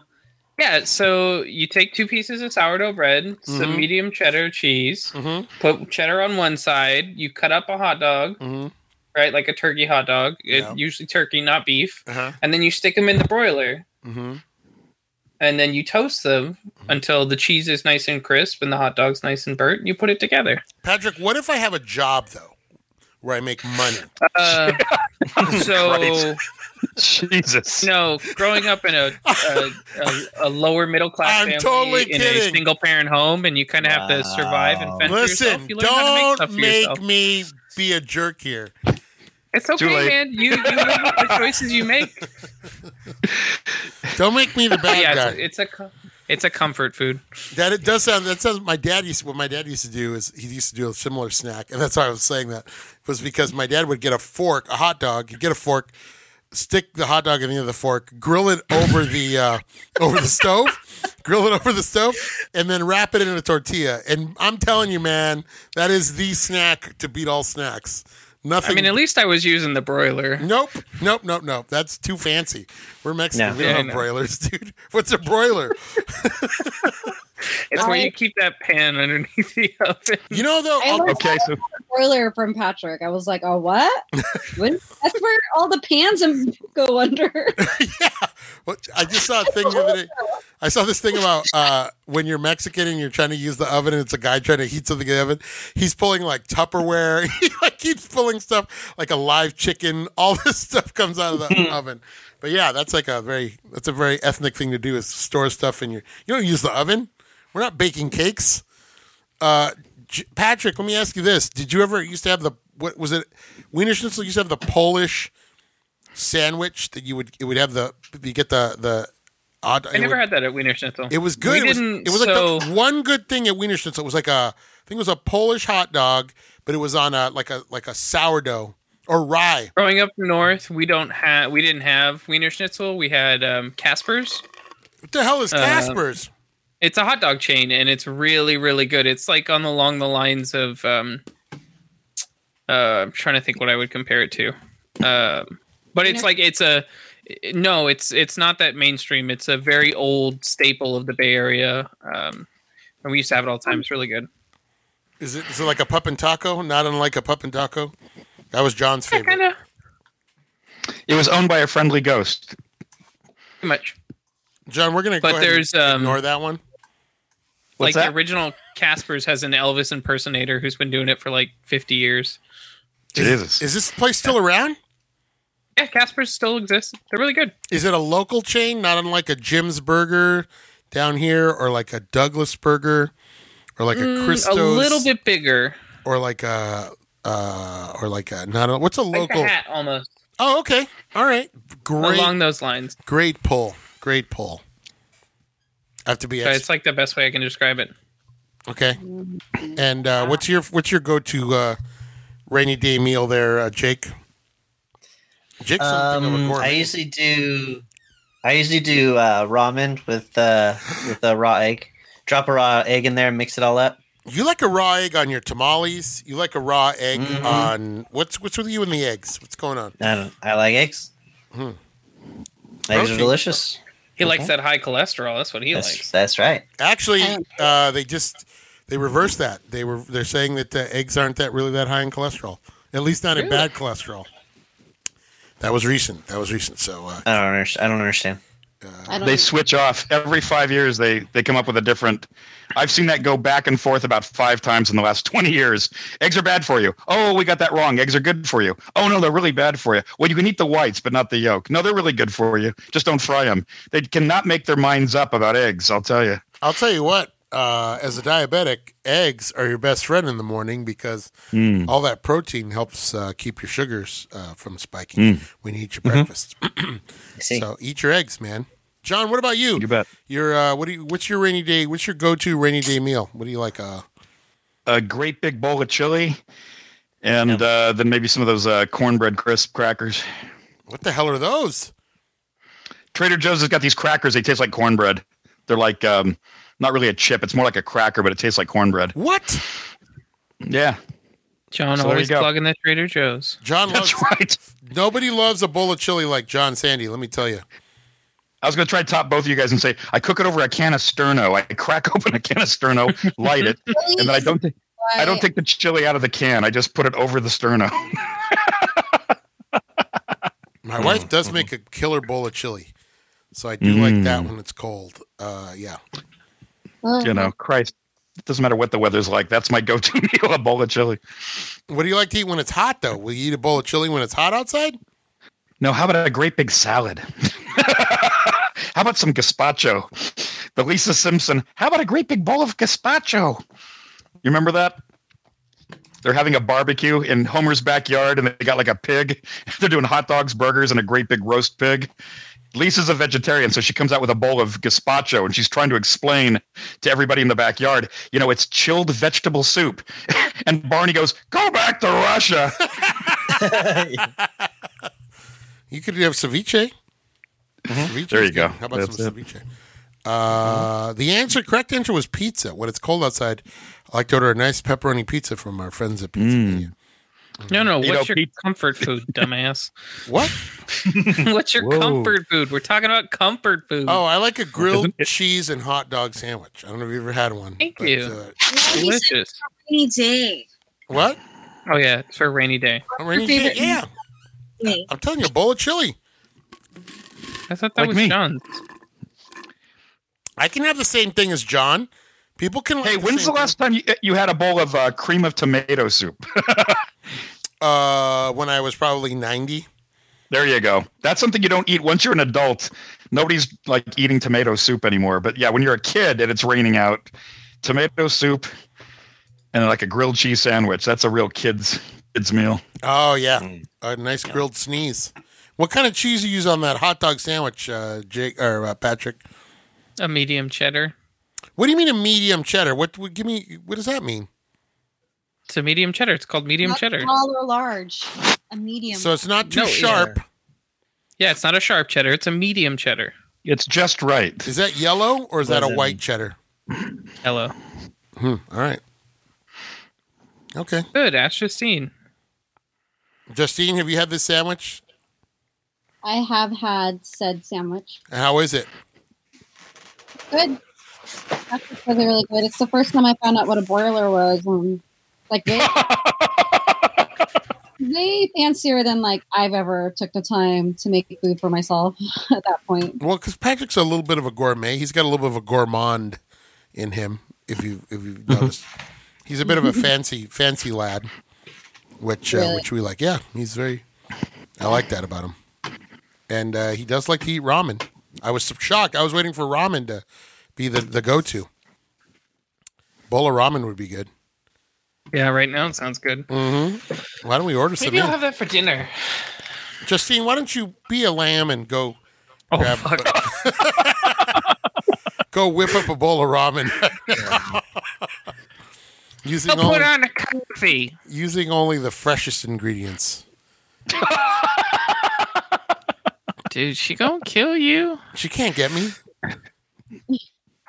Yeah, so you take two pieces of sourdough bread, some Mhm. medium cheddar cheese, Mm-hmm. put cheddar on one side, you cut up a hot dog, Mm-hmm. right? Like a turkey hot dog. It- Yeah. Usually turkey, not beef. Uh-huh. And then you stick them in the broiler. Mm-hmm. And then you toast them until the cheese is nice and crisp and the hot dog's nice and burnt. and You put it together. Patrick, what if I have a job though, where I make money? Uh, so Jesus. no, growing up in a a, a, a lower middle class I'm family totally in a single parent home, and you kind of have to survive and Wow. fend for yourself. Listen, You learn how to make don't stuff for make yourself. me be a jerk here. It's Too okay, man. You you live with the choices you make. Don't make me the But bad yeah, guy. it's, it's a it's a comfort food. That it does sound. That sounds. My dad used. What my dad used to do is he used to do a similar snack, and that's why I was saying that was because my dad would get a fork, a hot dog. He'd get a fork, stick the hot dog in the end of the fork, grill it over the uh, over the stove, grill it over the stove, and then wrap it in a tortilla. And I'm telling you, man, that is the snack to beat all snacks. I mean, at least I was using the broiler. Nope, nope, nope, nope. That's too fancy. We're Mexican. No. We don't have know. broilers, dude. What's a broiler? It's where you keep that pan underneath the oven. You know, though. I I'll- Okay, so Spoiler from Patrick. I was like, oh, what? When- That's where all the pans am- go under. yeah. Well, I just saw a thing the other day. I saw this thing about uh, when you're Mexican and you're trying to use the oven and it's a guy trying to heat something in the oven. He's pulling like Tupperware. he like keeps pulling stuff like a live chicken. All this stuff comes out of the oven. But yeah, that's like a very that's a very ethnic thing to do is store stuff in your. You don't use the oven. We're not baking cakes. Uh, J- Patrick, let me ask you this: Did you ever used to have the what was it? Wiener Schnitzel used to have the Polish sandwich that you would it would have the you get the the odd. I never would- had that at Wiener Schnitzel. It was good. We it was, didn't, it was like the one good thing at Wiener Schnitzel. It was like a I think it was a Polish hot dog, but it was on a like a like a sourdough or rye. Growing up north, we don't have we didn't have Wiener Schnitzel. We had um, Casper's. What the hell is Uh, Casper's? It's a hot dog chain, and it's really really good. It's like on the, along the lines of. Um, uh, I'm trying to think what I would compare it to, um, but it's like it's a. No, it's it's not that mainstream. It's a very old staple of the Bay Area, um, and we used to have it all the time. It's really good. Is it is it like a pup and taco? Not unlike a pup and taco. That was John's Yeah, favorite. kind of it was owned by a friendly ghost. too much. John, we're gonna But go ahead there's, and um, ignore that one. What's like that? the original Casper's has an Elvis impersonator who's been doing it for like 50 years. Jesus. Is this place still around? Yeah, Casper's still exists. They're really good. Is it a local chain, not unlike a Jim's Burger down here, or like a Douglas Burger, or like a Mm, Christo's, a little bit bigger, or like a, uh, or like a not a, what's a like local? a hat almost, Oh, okay, all right, great, along those lines. great pull, great pull. I have to be So it's like the best way I can describe it. okay. And uh, what's your what's your go to uh, rainy day meal there, uh, Jake? Jake's something of a Um, gourmet. I usually do. I usually do uh, ramen with uh, with a raw egg. Drop a raw egg in there, and mix it all up. You like a raw egg on your tamales. You like a raw egg Mhm. on what's what's with you and the eggs? What's going on? I don't. I like eggs. Hmm. Eggs Protein. are delicious. He likes that high cholesterol. That's what he That's, likes. that's right. Actually, uh, they just they reversed that. They were they're saying that uh, eggs aren't that really that high in cholesterol. At least not in Really? bad cholesterol. That was recent. That was recent. So uh, I don't understand. I don't understand. I don't They switch off every five years. They they come up with a different. I've seen that go back and forth about five times in the last twenty years. Eggs are bad for you. Oh, we got that wrong. Eggs are good for you. Oh no, they're really bad for you. Well, you can eat the whites, but not the yolk. No, they're really good for you. Just don't fry them. They cannot make their minds up about eggs. I'll tell you. I'll tell you what. Uh, as a diabetic, eggs are your best friend in the morning because Mm. all that protein helps uh, keep your sugars uh, from spiking when you eat your breakfast. I see. So eat your eggs, man. John, what about you? You bet. Your uh, what do you? What's your rainy day? What's your go-to rainy day meal? What do you like? Uh, A great big bowl of chili, and Yep. uh, then maybe some of those uh, cornbread crisp crackers. what the hell are those? Trader Joe's has got these crackers. They taste like cornbread. They're like um, not really a chip. It's more like a cracker, but it tastes like cornbread. What? Yeah, John So always plugging the Trader Joe's. John loves. that's right. Nobody loves a bowl of chili like John Sandy. Let me tell you. I was going to try to top both of you guys and say I cook it over a can of Sterno. I crack open a can of Sterno, light it, and then I don't take I don't take the chili out of the can. I just put it over the Sterno. My wife does make a killer bowl of chili, so I do like that Mm. when it's cold. Uh, yeah. you know, Christ, it doesn't matter what the weather's like. That's my go-to meal: a bowl of chili. What do you like to eat when it's hot, though? Will you eat a bowl of chili when it's hot outside? No, how about a great big salad? How about some gazpacho? The Lisa Simpson. How about a great big bowl of gazpacho? You remember that? They're having a barbecue in Homer's backyard, and they got like a pig. They're doing hot dogs, burgers, and a great big roast pig. Lisa's a vegetarian, so she comes out with a bowl of gazpacho, and she's trying to explain to everybody in the backyard, you know, it's chilled vegetable soup. And Barney goes, "Go back to Russia." You could have ceviche. Ceviche There you is go. How about That's some ceviche? Uh, the answer, correct answer was pizza. When it's cold outside, I like to order a nice pepperoni pizza from our friends at Pizza Mania. No, no. You What's know, your Pete- comfort food, dumbass? What? What's your Whoa. comfort food? We're talking about comfort food. Oh, I like a grilled cheese and hot dog sandwich. I don't know if you've ever had one. Thank you. Uh, delicious. Rainy day. what? Oh yeah, it's for a rainy day. A rainy day? Yeah. Day. I'm telling you, a bowl of chili. I thought that Like was me. John's. I can have the same thing as John. People can. Hey, like when's the same last time you, you had a bowl of uh, cream of tomato soup? Uh, when I was probably 90. There you go. That's something you don't eat once you're an adult. Nobody's like eating tomato soup anymore. But yeah, when you're a kid and it's raining out, tomato soup and like a grilled cheese sandwich. That's a real kids kids meal. Oh yeah, Mm. a nice grilled sneeze. What kind of cheese do you use on that hot dog sandwich, uh, Jake or uh, Patrick? A medium cheddar. What do you mean a medium cheddar? What? what give me. What does that mean? It's a medium cheddar. It's called medium Not cheddar. Small or large. A medium. So it's not too No, sharp. Yeah, it's not a sharp cheddar. It's a medium cheddar. It's just right. Is that yellow or is that a Wasn't- white cheddar? Hello. Hmm. All right. Okay, Good. Ask Justine. Justine, have you had this sandwich? I have had said sandwich. How is it? Good. That's really, really good. It's the first time I found out what a broiler was. And like way, way fancier than like I've ever took the time to make food for myself at that point. Well, because Patrick's a little bit of a gourmet. He's got a little bit of a gourmand in him. If you if you've noticed, he's a bit of a fancy fancy lad, which uh, which we like. Yeah, he's very. I like that about him, and uh, he does like to eat ramen. I was shocked. I was waiting for ramen to be the the go to. Bowl of ramen would be good. Yeah, right now it sounds good. Mm-hmm. Why don't we order some? Maybe I'll in? have that for dinner. Justine, why don't you be a lamb and go Oh grab, fuck! go whip up a bowl of ramen using I'll put only, on a coffee. using only the freshest ingredients. Dude, she gonna kill you. She can't get me.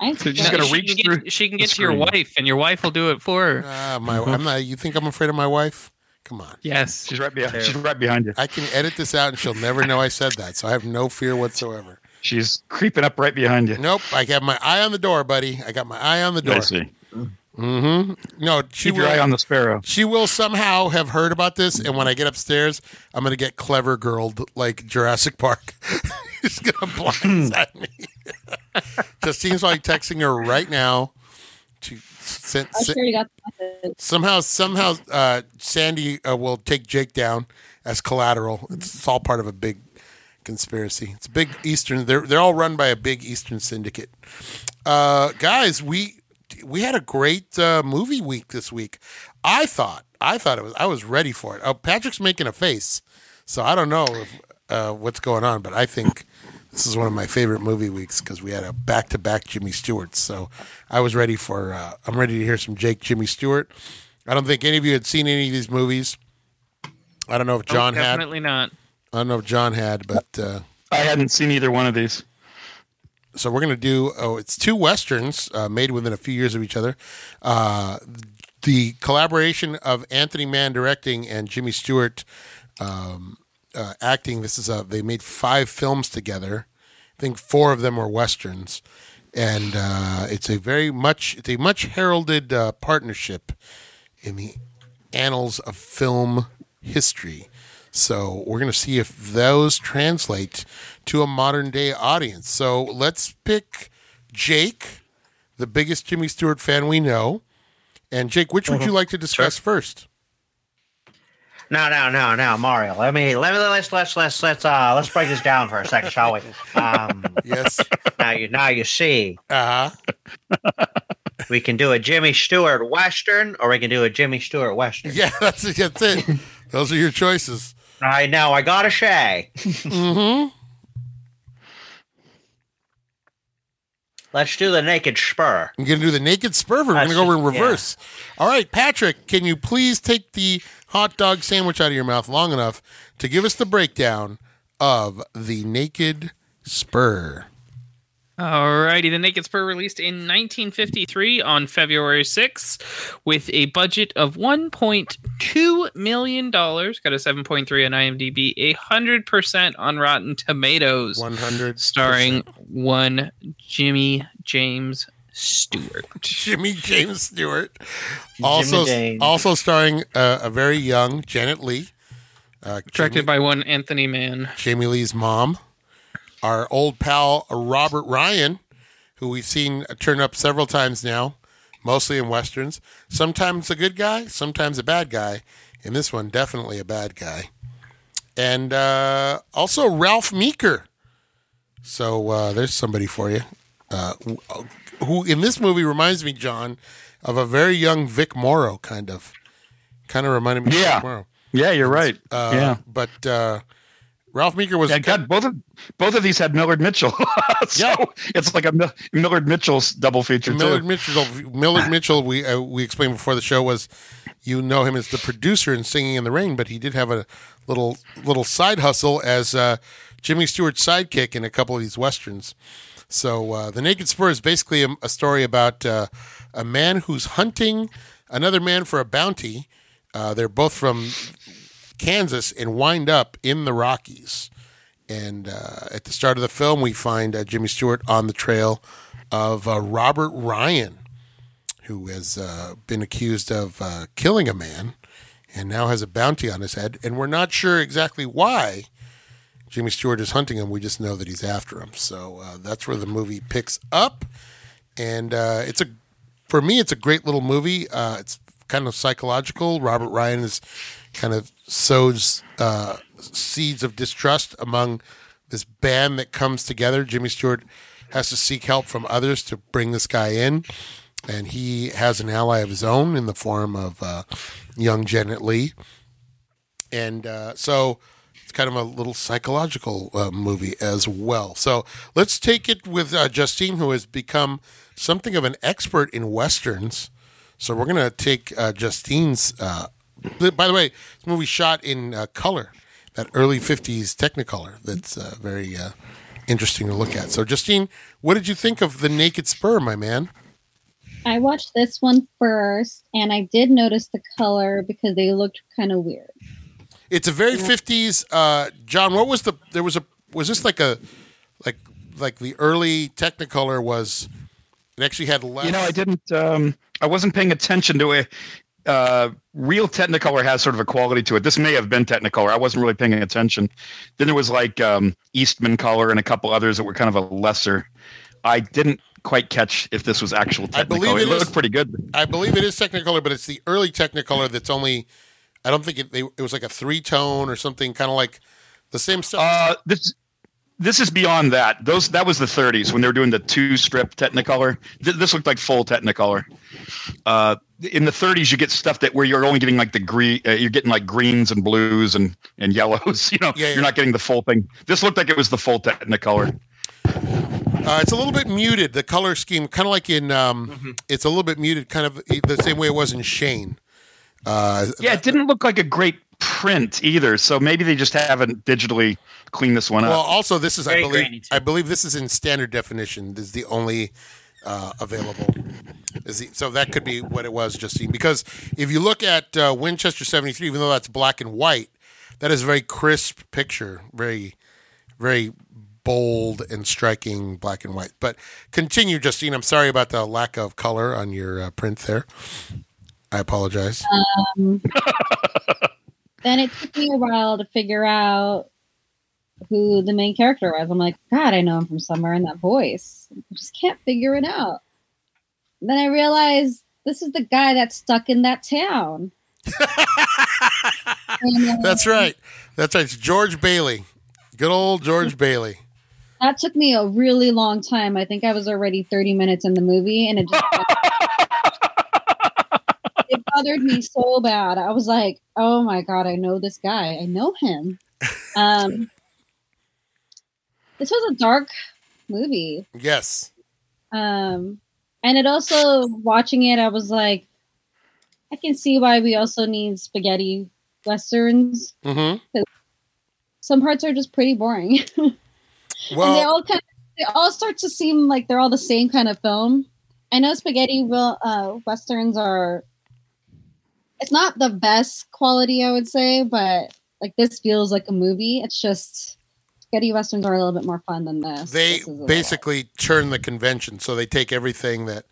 I So just gonna she reach can get, through She can the get to your wife, and your wife will do it for her. Ah, my, I'm not. You think I'm afraid of my wife? Come on. Yes. She's right behind. She's right behind you. I can edit this out, and she'll never know I said that. So I have no fear whatsoever. She's creeping up right behind you. Nope. I got my eye on the door, buddy. I got my eye on the door. I see. Mm-hmm. No, she Keep your will. eye on the sparrow. She will somehow have heard about this, and when I get upstairs, I'm gonna get clever girled like Jurassic Park. She's gonna blindside me. Justine's like texting her right now. She sent, I'm sure you got the somehow somehow uh, Sandy uh, will take Jake down as collateral. It's, it's all part of a big conspiracy. It's a big Eastern. They're they're all run by a big Eastern syndicate. Uh, guys, we we had a great uh, movie week this week. I thought I thought it was I was ready for it. Oh, Patrick's making a face, so I don't know if, uh, what's going on, but I think. This is one of my favorite movie weeks because we had a back-to-back Jimmy Stewart. So I was ready for. Uh, I'm ready to hear some Jake Jimmy Stewart. I don't think any of you had seen any of these movies. I don't know if John Nope, had. definitely not. I don't know if John had, but uh, I hadn't seen either one of these. So we're gonna do. Oh, it's two westerns uh, made within a few years of each other. Uh, the collaboration of Anthony Mann directing and Jimmy Stewart um, uh, acting. This is a. They made five films together. I think four of them were westerns, and uh, it's a very much. It's a much heralded uh, partnership in the annals of film history. So we're going to see if those translate to a modern day audience. So let's pick Jake, the biggest Jimmy Stewart fan we know. And Jake, which would you like to discuss first? No, no, no, no, Mario. Let me let me let's let's let's let's uh let's break this down for a second, shall we? Um, Yes. now you now you see Uh huh. we can do a Jimmy Stewart Western, or we can do a Jimmy Stewart Western. Yeah, that's. That's it. Those are your choices. I know. I got a Shay. Mm-hmm. Let's do the Naked Spur. We're going to do the naked spur. We're going to That's go in just- yeah. reverse. All right, Patrick, can you please take the hot dog sandwich out of your mouth long enough to give us the breakdown of the naked spur? Alrighty, The Naked Spur released in 1953 on February 6th with a budget of $1.2 million. Got a 7.3 on IMDb, a 100% on Rotten Tomatoes, One hundred starring one Jimmy James Stewart. Jimmy James Stewart. Also, James. also starring uh, a very young Janet Leigh. Uh, Directed Jamie, by one Anthony Mann. Jamie Lee's mom. Our old pal Robert Ryan, who we've seen turn up several times now, mostly in westerns. Sometimes a good guy, sometimes a bad guy. In this one, definitely a bad guy. And uh, also Ralph Meeker. So uh, there's somebody for you. Uh, who in this movie reminds me, John, of a very young Vic Morrow, kind of. Kind of reminded me of Yeah. Vic Morrow. Yeah, you're right. Uh, yeah. But uh, Ralph Meeker was Yeah, God, both of both of these had Millard Mitchell, so Yeah. it's like a Mil- Millard Mitchell's double feature Millard too. Mitchell. Millard Mitchell. We uh, we explained before the show was you know him as the producer in Singing in the Rain, but he did have a little little side hustle as uh, Jimmy Stewart's sidekick in a couple of these westerns. So uh, the Naked Spur is basically a, a story about uh, a man who's hunting another man for a bounty. Uh, they're both from Kansas and wind up in the Rockies. And uh, at the start of the film, we find uh, Jimmy Stewart on the trail of uh, Robert Ryan, who has uh, been accused of uh, killing a man and now has a bounty on his head. And we're not sure exactly why Jimmy Stewart is hunting him. We just know that he's after him. So uh, that's where the movie picks up. And it's a, for me, it's a great little movie. It's kind of psychological. Robert Ryan is kind of sows uh, seeds of distrust among this band that comes together. Jimmy Stewart has to seek help from others to bring this guy in, and he has an ally of his own in the form of uh, young Janet Leigh. And uh, so it's kind of a little psychological uh, movie as well. So let's take it with uh, Justine, who has become something of an expert in westerns. So we're gonna take uh, Justine's. By the way, this movie shot in uh, color, that early '50s Technicolor. That's uh, very uh, interesting to look at. So, Justine, what did you think of the Naked Spur, my man? I watched this one first, and I did notice the color because they looked kind of weird. It's a very '50s. Uh, John, what was the? There was a. Was this like a, like like the early Technicolor was? It actually had less. You know, I didn't. Um, I wasn't paying attention to it. Uh, real Technicolor has sort of a quality to it. This may have been Technicolor. I wasn't really paying attention. Then there was like um, Eastman color and a couple others that were kind of a lesser. I didn't quite catch if this was actual I believe Technicolor. it It looked is. pretty good. I believe it is Technicolor, but it's the early Technicolor that's only. I don't think it. They, it was like a three tone or something, kind of like the same stuff. Uh, this this is beyond that. Those that was the 30s when they were doing the two strip Technicolor. Th- this looked like full Technicolor. Uh, in the 30s, you get stuff that where you're only getting like the green. Uh, you're getting like greens and blues and and yellows. You know, Yeah, yeah. you're not getting the full thing. This looked like it was the full Technicolor. Uh, it's a little bit muted. The color scheme, kind of like in. Um, It's a little bit muted, kind of the same way it was in Shane. Uh, Yeah, it didn't look like a great print either. So maybe they just haven't digitally cleaned this one Well, up. Well, also this is I believe grainy. I believe this is in standard definition. This is the only uh, available. Is the, so that could be what it was, Justine. Because if you look at uh, Winchester seventy three, even though that's black and white, that is a very crisp picture, very, very bold and striking black and white. But continue, Justine. I'm sorry about the lack of color on your uh, print there. I apologize. Then it took me a while to figure out who the main character was. I'm like, God, I know him from somewhere in that voice. I just can't figure it out. Then I realized this is the guy that's stuck in that town. And, uh, That's right. That's right. It's George Bailey. Good old George Bailey. That took me a really long time. I think I was already 30 minutes in the movie, and it just it bothered me so bad. I was like, "Oh my god, I know this guy. I know him." Um, this was a dark movie, Yes. um, and it also watching it, I was like, I can see why we also need spaghetti westerns. hmm Some parts are just pretty boring. and they all kind of they all start to seem like they're all the same kind of film. I know spaghetti will uh, westerns are. It's not the best quality, I would say, but like this feels like a movie. It's just spaghetti westerns are a little bit more fun than this. They This basically turn the convention, so they take everything that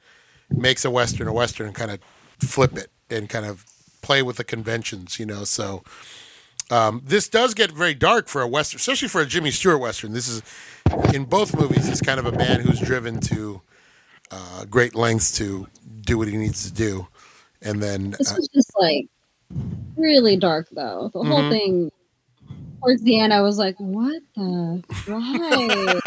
makes a western a western and kind of flip it and kind of play with the conventions, you know. So um, this does get very dark for a western, especially for a Jimmy Stewart western. This is in both movies. He's kind of a man who's driven to uh, great lengths to do what he needs to do, and then This uh, was just like really dark, though. The whole Mhm. thing. Towards the end, I was like, "What the? Why?"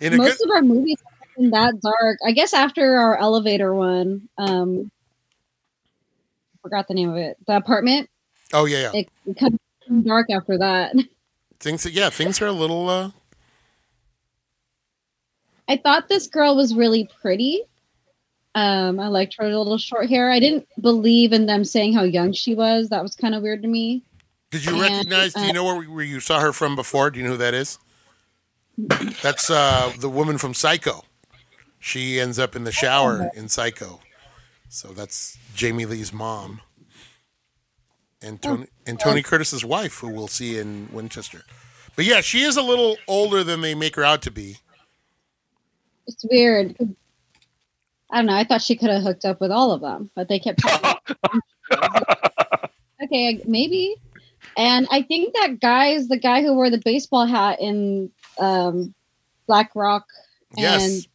in a good, Most of our movies been that dark. I guess after our elevator one, um, I forgot the name of it. The apartment. oh yeah, yeah, It, it kind dark after that. things yeah, things are a little. Uh, I thought this girl was really pretty. Um, I liked her little short hair. I didn't believe in them saying how young she was. That was kind of weird to me. Did you And, recognize? Do you uh, know where, where you saw her from before? Do you know who that is? That's uh, the woman from Psycho. She ends up in the shower in Psycho, so that's Jamie Lee's mom, and Tony and Tony Curtis's wife, who we'll see in Winchester. But yeah, she is a little older than they make her out to be. It's weird. I don't know. I thought she could have hooked up with all of them, but they kept. okay, maybe. And I think that guy is the guy who wore the baseball hat in um, Black Rock. Yes, And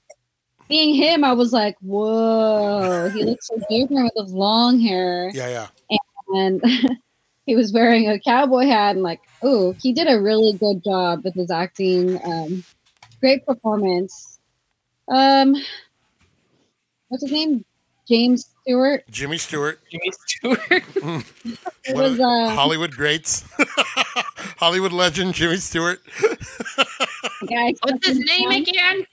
seeing him, I was like, "Whoa!" He looks so different with his long hair, yeah, yeah. and he was wearing a cowboy hat. And like, oh, he did a really good job with his acting. Um, great performance. Um, what's his name? James Stewart. Jimmy Stewart, Jimmy Stewart. It was uh, Hollywood greats, Hollywood legend Jimmy Stewart. the guy. What's his name town- again?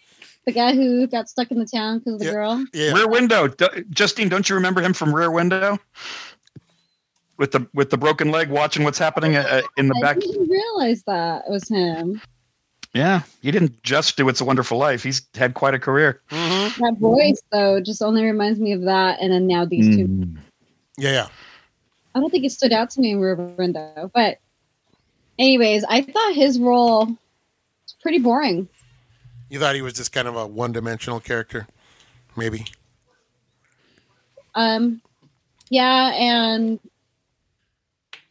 The guy who got stuck in the town because of the Yeah. girl. Yeah, Rear Window. D- Justine, don't you remember him from Rear Window? With the with the broken leg, watching what's happening uh, in the I back. didn't realize that it was him. Yeah, he didn't just do It's a Wonderful Life. He's had quite a career. hmm That voice though just only reminds me of that, and then now these two. Mm. yeah, yeah. I don't think it stood out to me in Rear Window, but anyways, I thought his role was pretty boring. You thought he was just kind of a one-dimensional character, maybe. Um, yeah, and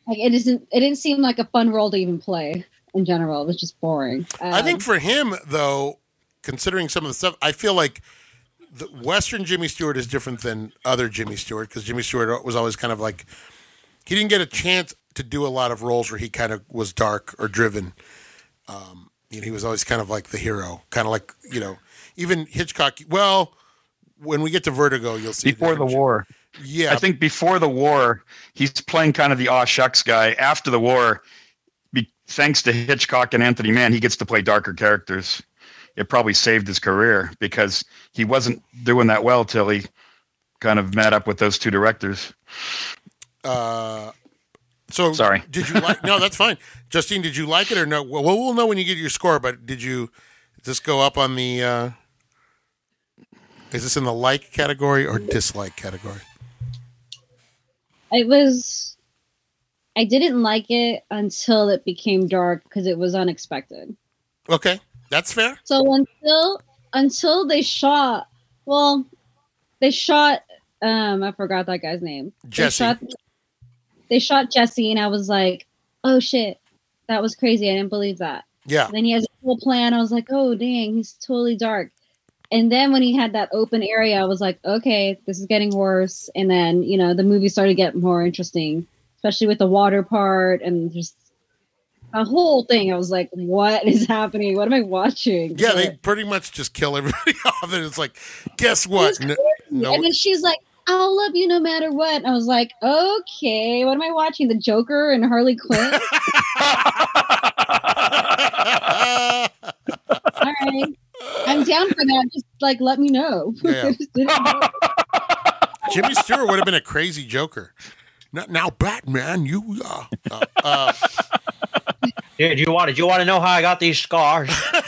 like it isn't. It didn't seem like a fun role to even play in general. It was just boring. Um, I think for him, though, considering some of the stuff, I feel like the Western Jimmy Stewart is different than other Jimmy Stewart because Jimmy Stewart was always kind of like he didn't get a chance to do a lot of roles where he kind of was dark or driven. Um, you know, he was always kind of like the hero, kind of like you know, even Hitchcock. Well, when we get to Vertigo, you'll see Before the difference. war, Yeah, I think before the war, he's playing kind of the aw shucks guy. After the war, be, thanks to Hitchcock and Anthony Mann, he gets to play darker characters. It probably saved his career because he wasn't doing that well till he kind of met up with those two directors. Uh, so Sorry. Did you like? no, that's fine. Justine, did you like it or no? Well, we'll know when you get your score. But did you just go up on the? Uh, is this in the like category or dislike category? it was. I didn't like it until it became dark because it was unexpected. Okay, that's fair. So until until they shot, well, they shot. Um, I forgot that guy's name. Jesse. They shot, they shot Jesse, and I was like, "Oh shit, that was crazy! I didn't believe that." Yeah, then he has a cool plan. I was like, "Oh dang, he's totally dark." And then when he had that open area, I was like, "Okay, this is getting worse." And then you know the movie started to get more interesting, especially with the water part and just the whole thing. I was like, "What is happening? What am I watching?" yeah. They pretty much just kill everybody off, and it's like, guess what? No, no- And then she's like, I'll love you no matter what. And I was like, okay, what am I watching? The Joker and Harley Quinn? All right. I'm down for that. Just like let me know. Yeah. Know. Jimmy Stewart would have been a crazy Joker. Now, now Batman, you. Uh, uh, uh, Dude, you want? Did you want to know how I got these scars?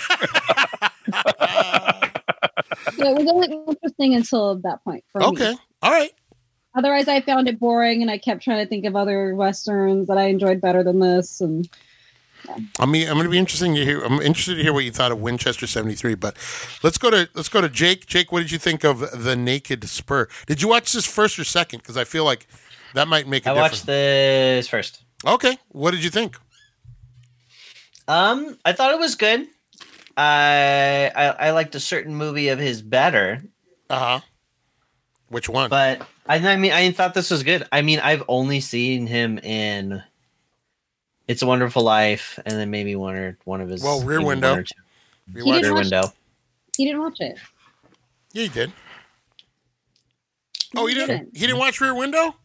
So it was only interesting until that point. For Okay. Me. All right. Otherwise, I found it boring, and I kept trying to think of other westerns that I enjoyed better than this. And I mean, I'm going to be interesting to hear. I'm interested to hear what you thought of Winchester '73. But let's go to let's go to Jake. Jake, what did you think of the Naked Spur? Did you watch this first or second? Because I feel like that might make a I difference. watched this first. Okay, what did you think? Um, I thought it was good. I I, I liked a certain movie of his better, Uh huh. Which one? but I, I mean I thought this was good. I mean I've only seen him in It's a Wonderful Life, and then maybe one or one of his Well, Rear maybe one Window. or He watched- didn't Rear watch- Window. he didn't watch it. yeah, he did. Oh, He didn't? didn't. He didn't watch Rear Window?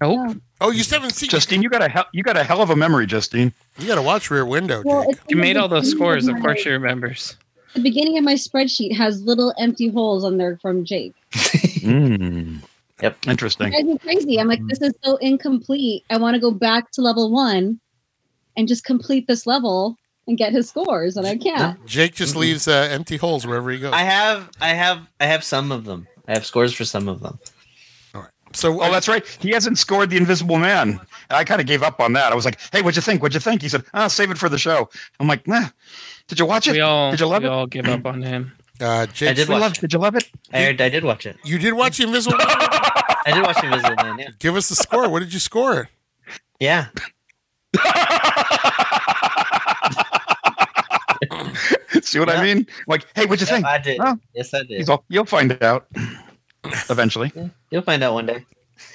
Nope. Oh, you still haven't seen? Justine, you got a hell, you got a hell of a memory, Justine. You got to watch Rear Window, Well, Jake. You made all those scores. Of course, my- she remembers. The beginning of my spreadsheet has little empty holes on there from Jake. Mm. Yep. Interesting. drives me crazy. I'm like, this is so incomplete. I want to go back to level one and just complete this level and get his scores, and I can't. Jake just Mhm. leaves uh, empty holes wherever he goes. I have I have I have some of them. I have scores for some of them. So, Oh, that's right. He hasn't scored the Invisible Man. I kind of gave up on that. I was like, "Hey, what'd you think? What'd you think?" He said, "Ah, save it for the show." I'm like, "Nah." Did you watch it? We all, Did you love we it? all give up on him. uh, Jake, I did watch loved- it. Did you love it? I, heard, I did watch it. you did watch The Invisible Man? I did watch Invisible Man. Yeah. Give us the score. What did you score? Yeah. See what I mean? Like, hey, what'd you Yeah, think? I did. Oh. Yes, I did. All, you'll find out eventually. Yeah, You'll find out one day.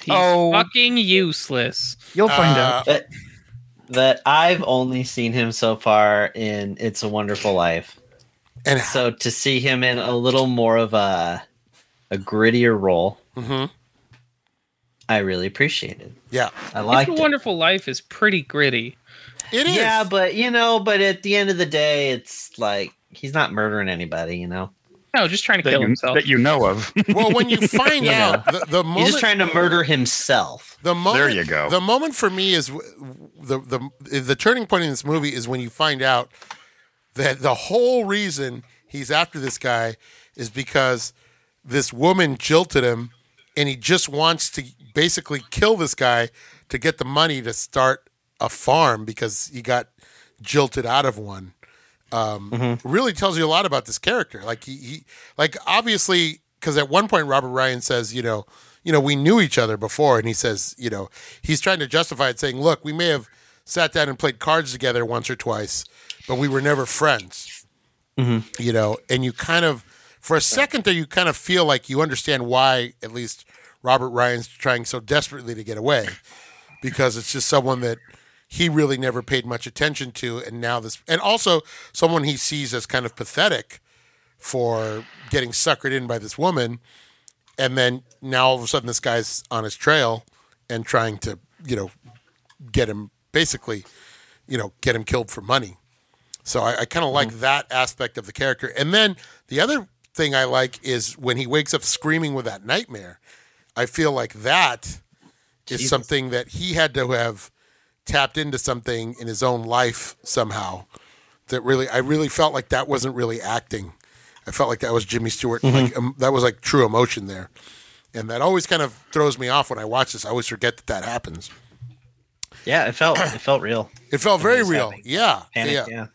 He's Oh. fucking useless. You'll find Uh, out. that, but I've only seen him so far in It's a Wonderful Life. And So to see him in a little more of a a grittier role, mm-hmm. I really appreciated. yeah, I liked It's a it. Wonderful Life is pretty gritty. it is. Yeah, but you know, but at the end of the day, it's like he's not murdering anybody. You know, No, just trying to kill you, himself. that you know of. well, when you find You out the, the he's just trying to murder himself. the moment, There you go. The moment for me is w- the the the turning point in this movie is when you find out that the whole reason he's after this guy is because this woman jilted him, and he just wants to basically kill this guy to get the money to start a farm because he got jilted out of one. Um, Really tells you a lot about this character. Like he, he like obviously because at one point Robert Ryan says, you know, you know, we knew each other before, and he says, you know, he's trying to justify it, saying, look, we may have sat down and played cards together once or twice, but we were never friends. You know, and you kind of, for a second there, you kind of feel like you understand why at least Robert Ryan's trying so desperately to get away, because it's just someone that he really never paid much attention to, and now this, and also someone he sees as kind of pathetic for getting suckered in by this woman, and then now all of a sudden this guy's on his trail and trying to, you know, get him basically, you know, get him killed for money. So I, I kind of like mm-hmm. that aspect of the character. And then the other thing I like is when he wakes up screaming with that nightmare. I feel like that is Jesus. something that he had to have tapped into something in his own life somehow. That really, I really felt like that wasn't really acting. I felt like that was Jimmy Stewart. Like um, that was like true emotion there, and that always kind of throws me off when I watch this. I always forget that that happens. Yeah, it felt it felt real. It felt very was real. Yeah, Panic, yeah. yeah.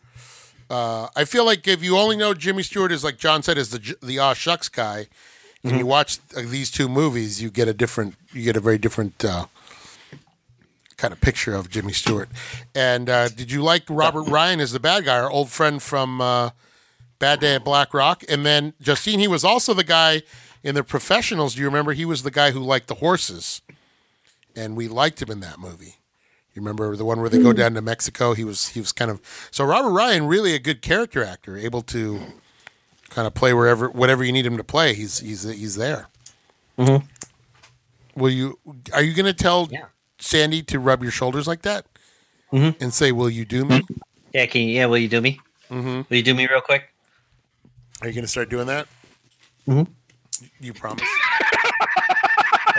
Uh, I feel like if you only know Jimmy Stewart is like John said is the the aw shucks guy, and Mm-hmm. you watch uh, these two movies, you get a different, you get a very different uh, kind of picture of Jimmy Stewart. And uh, did you like Robert Ryan as the bad guy, our old friend from uh, Bad Day at Black Rock? And then Justine, he was also the guy in the Professionals. Do you remember? He was the guy who liked the horses, and we liked him in that movie. You remember the one where they go down to Mexico? He was he was kind of so Robert Ryan, really a good character actor, able to kind of play wherever whatever you need him to play. He's he's he's there. Mhm. Will you? Are you going to tell Yeah. Sandy to rub your shoulders like that Mhm. and say, "Will you do me?" Yeah, can you, yeah, will you do me? Mm-hmm. Will you do me real quick? Are you going to start doing that? Mhm. You promise?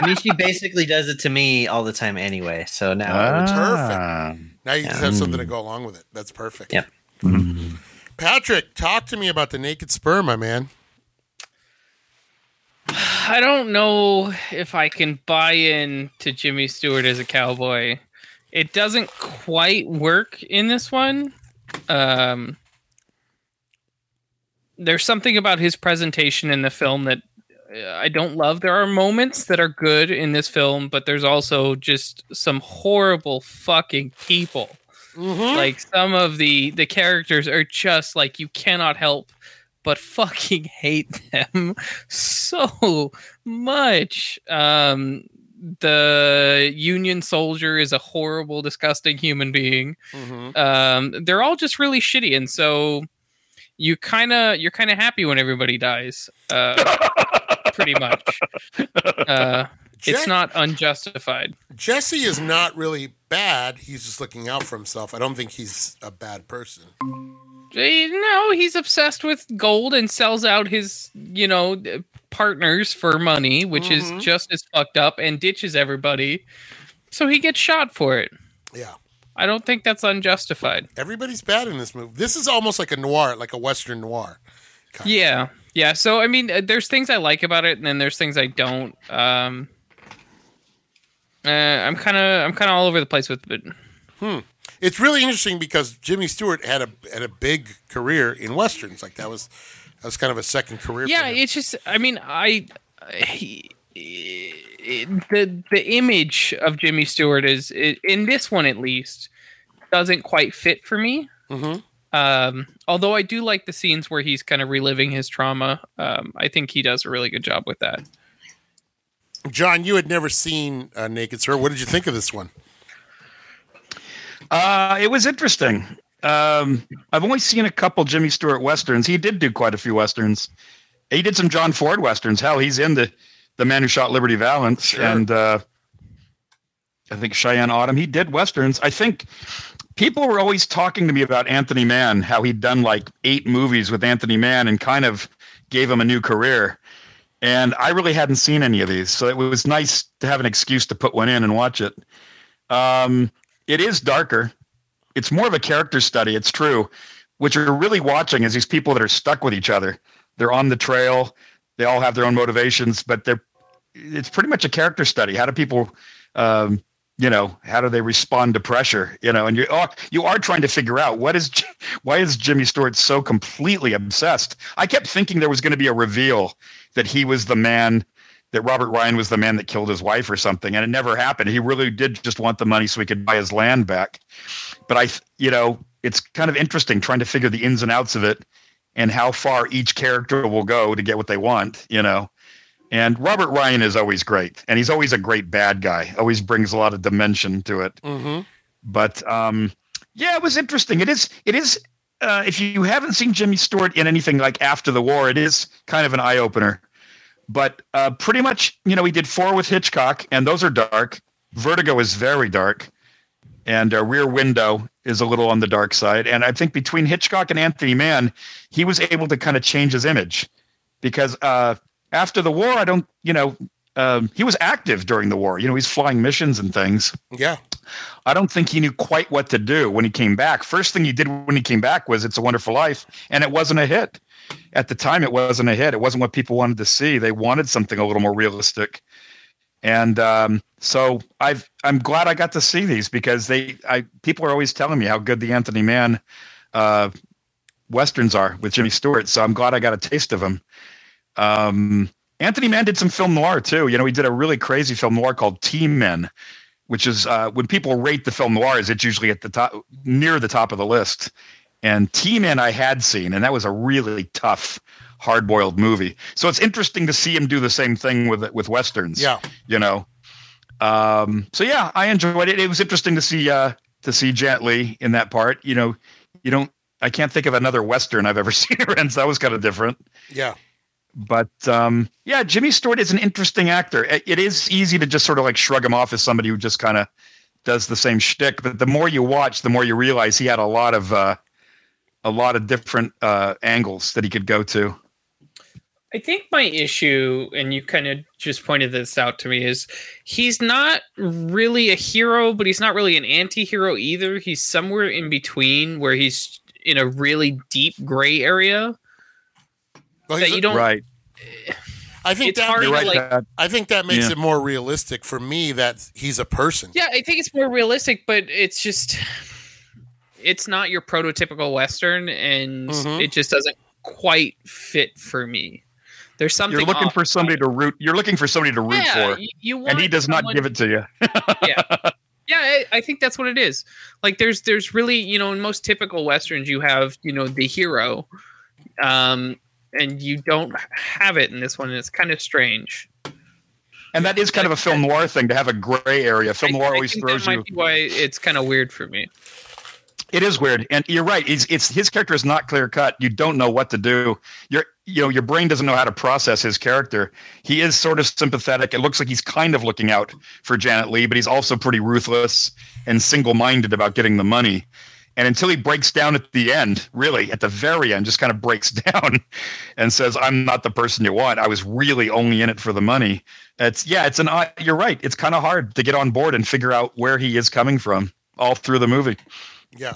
I mean, she basically does it to me all the time anyway. So now, Ah. Now you just have something to go along with it. That's perfect. Yep. Patrick, talk to me about the naked sperm, my man. I don't know if I can buy in to Jimmy Stewart as a cowboy. It doesn't quite work in this one. Um, there's something about his presentation in the film that uh, I don't love. There are moments that are good in this film, but there's also just some horrible fucking people. Mhm. Like some of the the characters are just like you cannot help but fucking hate them so much. Um the Union soldier is a horrible, disgusting human being. Mhm. Um, they're all just really shitty, and so you kind of you're kind of happy when everybody dies. Uh, pretty much. Uh, it's not unjustified. Jesse is not really bad. He's just looking out for himself. I don't think he's a bad person. No, he's obsessed with gold and sells out his, you know, partners for money, which Mhm. is just as fucked up, and ditches everybody. So he gets shot for it. Yeah. I don't think that's unjustified. Everybody's bad in this movie. This is almost like a noir, like a Western noir. kind of. Yeah, yeah. So I mean, uh, there's things I like about it, and then there's things I don't. Um, uh, I'm kind of I'm kind of all over the place with it. It's really interesting because Jimmy Stewart had a had a big career in westerns. Like that was that was kind of a second career. Yeah, it's just I mean I. He, the the image of Jimmy Stewart is in this one at least doesn't quite fit for me. Mhm. Um, although I do like the scenes where he's kind of reliving his trauma. Um, I think he does a really good job with that. John, you had never seen uh, Naked Spur. What did you think of this one? Uh, it was interesting. Um, I've only seen a couple Jimmy Stewart westerns. He did do quite a few westerns. He did some John Ford westerns. Hell, he's in the the Man Who Shot Liberty Valance Sure. and uh, I think Cheyenne Autumn. He did westerns. I think people were always talking to me about Anthony Mann, how he'd done like eight movies with Anthony Mann and kind of gave him a new career. And I really hadn't seen any of these, so it was nice to have an excuse to put one in and watch it. Um, it is darker. It's more of a character study. It's true. What you're really watching is these people that are stuck with each other. They're on the trail. They all have their own motivations, but they're. It's pretty much a character study. How do people, um, you know, how do they respond to pressure? You know, and you are you are trying to figure out what is why is Jimmy Stewart so completely obsessed? I kept thinking there was going to be a reveal that he was the man that Robert Ryan was the man that killed his wife or something, and it never happened. He really did just want the money so he could buy his land back. But I, you know, it's kind of interesting trying to figure the ins and outs of it and how far each character will go to get what they want, you know. And Robert Ryan is always great, and he's always a great bad guy. Always brings a lot of dimension to it. Mm-hmm. But um, yeah, it was interesting. It is. It is. Uh, if you haven't seen Jimmy Stewart in anything like after the war, it is kind of an eye opener. But uh, pretty much, you know, he did four with Hitchcock, and those are dark. Vertigo is very dark, and uh, Rear Window is a little on the dark side. And I think between Hitchcock and Anthony Mann, he was able to kind of change his image because uh, after the war, I don't, you know, um, he was active during the war. You know, he's flying missions and things. Yeah. I don't think he knew quite what to do when he came back. First thing he did when he came back was "It's a Wonderful Life," and it wasn't a hit. At the time, it wasn't a hit. It wasn't what people wanted to see. They wanted something a little more realistic. And um, so I've I'm glad I got to see these because they I people are always telling me how good the Anthony Mann uh, westerns are with Jimmy Stewart. So I'm glad I got a taste of them. Um, Anthony Mann did some film noir too. You know, he did a really crazy film noir called T-Men, which is uh, when people rate the film noirs, it's usually at the top, near the top of the list. And T-Men I had seen, and that was a really tough, hard-boiled movie. So it's interesting to see him do the same thing with with westerns. Yeah. you know. Um, so yeah, I enjoyed it. It was interesting to see uh, to see Janet Leigh in that part. You know, you don't. I can't think of another western I've ever seen in. So that was kind of different. Yeah. But um, yeah, Jimmy Stewart is an interesting actor. It, it is easy to just sort of like shrug him off as somebody who just kind of does the same shtick. But the more you watch, the more you realize he had a lot of uh, a lot of different uh, angles that he could go to. I think my issue, and you kind of just pointed this out to me, is he's not really a hero, but he's not really an anti hero either. He's somewhere in between where he's in a really deep gray area Well, that you don't. Right. I I think it's that hard You're to right. like. Dad. I think that makes Yeah. it more realistic for me that he's a person. Yeah, I think it's more realistic, but it's just it's not your prototypical western, and Mhm. it just doesn't quite fit for me. There's something You're looking for somebody to root. You're looking for somebody to root yeah, for, you, and he does not give it to you. Yeah, I, I think that's what it is. Like, there's there's really you know in most typical westerns you have you know the hero, um, and you don't have it in this one. And it's kind of strange. And that is kind of a film noir thing to have a gray area. Film I- noir always throws you. be why it's kind of weird for me. It is weird, and you're right. It's, it's his character is not clear cut. You don't know what to do. Your you know your brain doesn't know how to process his character. He is sort of sympathetic. It looks like he's kind of looking out for Janet Leigh, but he's also pretty ruthless and single minded about getting the money. And until he breaks down at the end, really at the very end, just kind of breaks down and says, "I'm not the person you want. I was really only in it for the money." It's yeah, it's an you're right. It's kind of hard to get on board and figure out where he is coming from all through the movie. Yeah.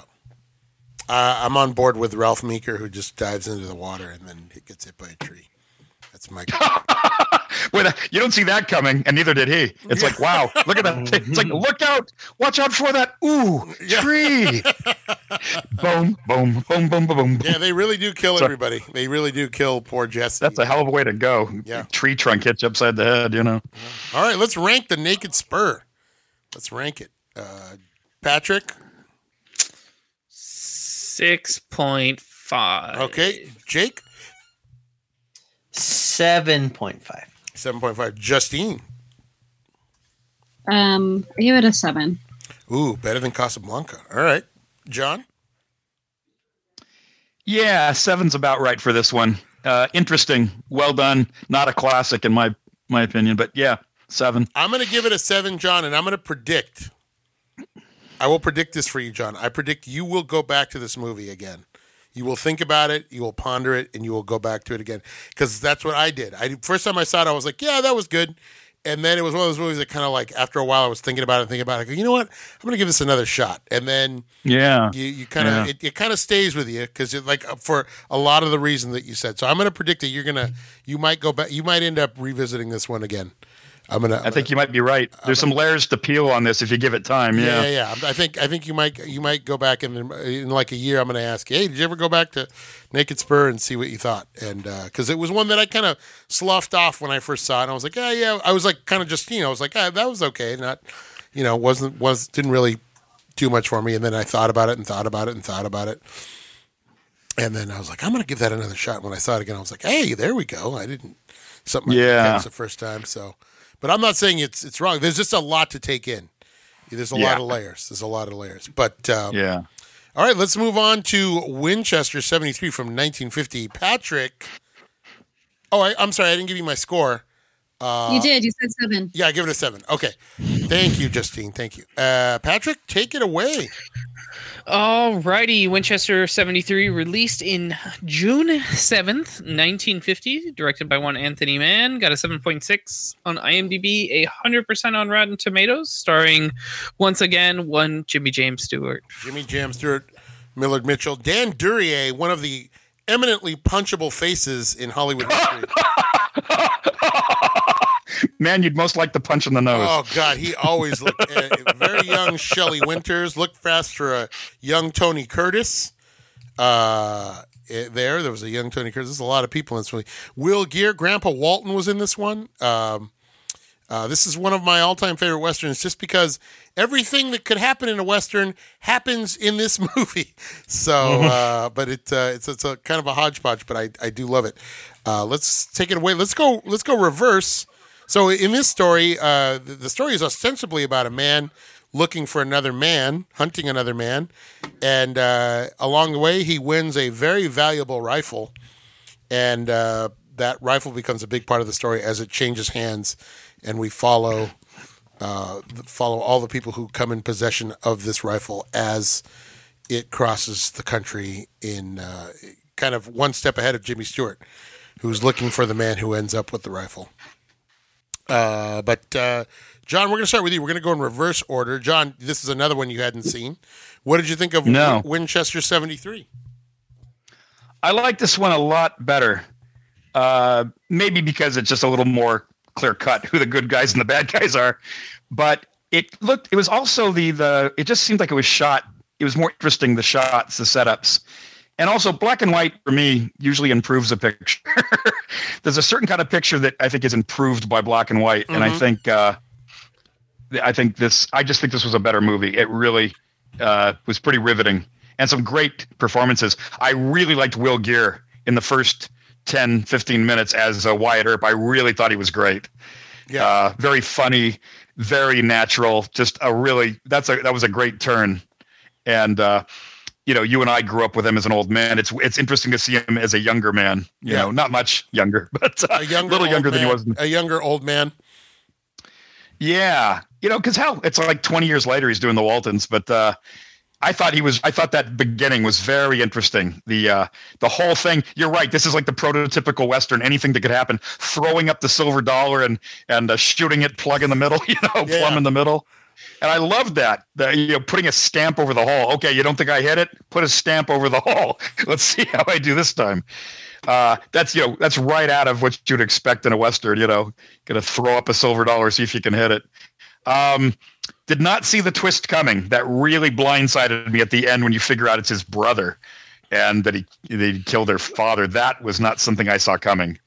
Uh, I'm on board with Ralph Meeker, who just dives into the water and then he gets hit by a tree. That's my. Wait, you don't see that coming, and neither did he. It's like, wow, look at that. It's like, look out, watch out for that. Ooh, tree. boom, boom, boom, boom, boom, boom. yeah, they really do kill So- everybody. They really do kill poor Jesse. That's a hell of a way to go. Yeah. Tree trunk hits you upside the head, you know. All right, let's rank the Naked Spur. Let's rank it. Uh, Patrick. Six point five. Okay. Jake. Seven point five. Seven point five. Justine. Um, I give it a seven. Ooh, better than Casablanca. All right. John. Yeah, seven's about right for this one. Uh, interesting, well done. Not a classic in my my opinion, but yeah, seven. I'm going to give it a seven, John, and I'm going to predict. I will predict this for you, John. I predict you will go back to this movie again. You will think about it, you will ponder it, and you will go back to it again. Because that's what I did. I first time I saw it, I was like, "Yeah, that was good," and then it was one of those movies that kind of like after a while, I was thinking about it, thinking about it. I go, you know what? I'm going to give this another shot, and then Yeah, you you kind of Yeah. it, it kind of stays with you because it like uh, for a lot of the reason that you said. So I'm going to predict that you're gonna you might go back, you might end up revisiting this one again. I'm gonna. I think you might be right. There's some layers to peel on this if you give it time. Yeah, Yeah, yeah, yeah. I think I think you might you might go back and in, in like a year. I'm going to ask you, hey, did you ever go back to Naked Spur and see what you thought? And because it was one that I kind of sloughed off when I first saw it. And I was like, yeah, yeah. I was like kind of just you know, I was like, ah, that was okay. Not, you know, wasn't was didn't really do much for me. And then I thought about it and thought about it and thought about it. And then I was like, I'm going to give that another shot. When I saw it again, I was like, hey, there we go. I didn't something. Yeah. catch the first time. So, but I'm not saying it's it's wrong. There's just a lot to take in. There's a lot of layers. There's a lot of layers. But um, yeah. all right, let's move on to Winchester 73 from 1950. Patrick. Oh, I, I'm sorry. I didn't give you my score. Uh, you did. You said seven. Yeah, I give it a seven. Okay. Thank you, Justine. Thank you. Uh, Patrick, take it away. Alrighty, Winchester 73, released in June 7th, 1950, directed by one Anthony Mann, got a 7.6 on IMDb, a 100% on Rotten Tomatoes, starring once again one Jimmy James Stewart. Jimmy James Stewart, Millard Mitchell, Dan Duryea, one of the eminently punchable faces in Hollywood history. Man, you'd most like the punch in the nose. Oh God, he always looked uh, very young. Shelley Winters Look fast for a young Tony Curtis. Uh, eh, there, there was a young Tony Curtis. There's a lot of people in this movie. Will Geer, Grandpa Walton was in this one. Um, uh, this is one of my all-time favorite westerns, just because everything that could happen in a western happens in this movie. So, uh, but it uh, it's it's a kind of a hodgepodge, but I I do love it. Uh, let's take it away. Let's go. Let's go reverse. So in this story, uh, the, the story is ostensibly about a man looking for another man, hunting another man, and uh, along the way he wins a very valuable rifle, and uh, that rifle becomes a big part of the story as it changes hands, and we follow uh, follow all the people who come in possession of this rifle as it crosses the country in uh, kind of one step ahead of Jimmy Stewart, who's looking for the man who ends up with the rifle. Uh, but uh, John, we're going to start with you. We're going to go in reverse order. John, this is another one you hadn't seen. What did you think of No. Win- Winchester 73? I like this one a lot better. Uh, maybe because it's just a little more clear cut who the good guys and the bad guys are. But it looked. It was also the the. It just seemed like it was shot. It was more interesting the shots, the setups. And also, black and white for me usually improves a picture. There's a certain kind of picture that I think is improved by black and white, and I Mhm. think uh, I think this. I just think this was a better movie. It really uh, was pretty riveting, and some great performances. I really liked Will Geer in the first 10, 15 minutes as uh, Wyatt Earp. I really thought he was great. Yeah. Uh, very funny, very natural. Just a really that's a that was a great turn, and. Uh, you know, you and I grew up with him as an old man. It's it's interesting to see him as a younger man. You Yeah. know, not much younger, but uh, a younger, little younger than he was. A younger old man. Yeah, you know, because hell, it's like twenty years later he's doing the Waltons. But uh, I thought he was. I thought that beginning was very interesting. The uh, the whole thing. You're right. This is like the prototypical western. Anything that could happen. Throwing up the silver dollar and and uh, shooting it plug in the middle. You know, Yeah. plumb in the middle. And I loved that. The, you know, putting a stamp over the hole. Okay, you don't think I hit it? Put a stamp over the hole. Let's see how I do this time. Uh, that's you know that's right out of what you'd expect in a western. You know, gonna throw up a silver dollar, see if you can hit it. Um, did not see the twist coming. That really blindsided me at the end when you figure out it's his brother, and that he they killed their father. That was not something I saw coming.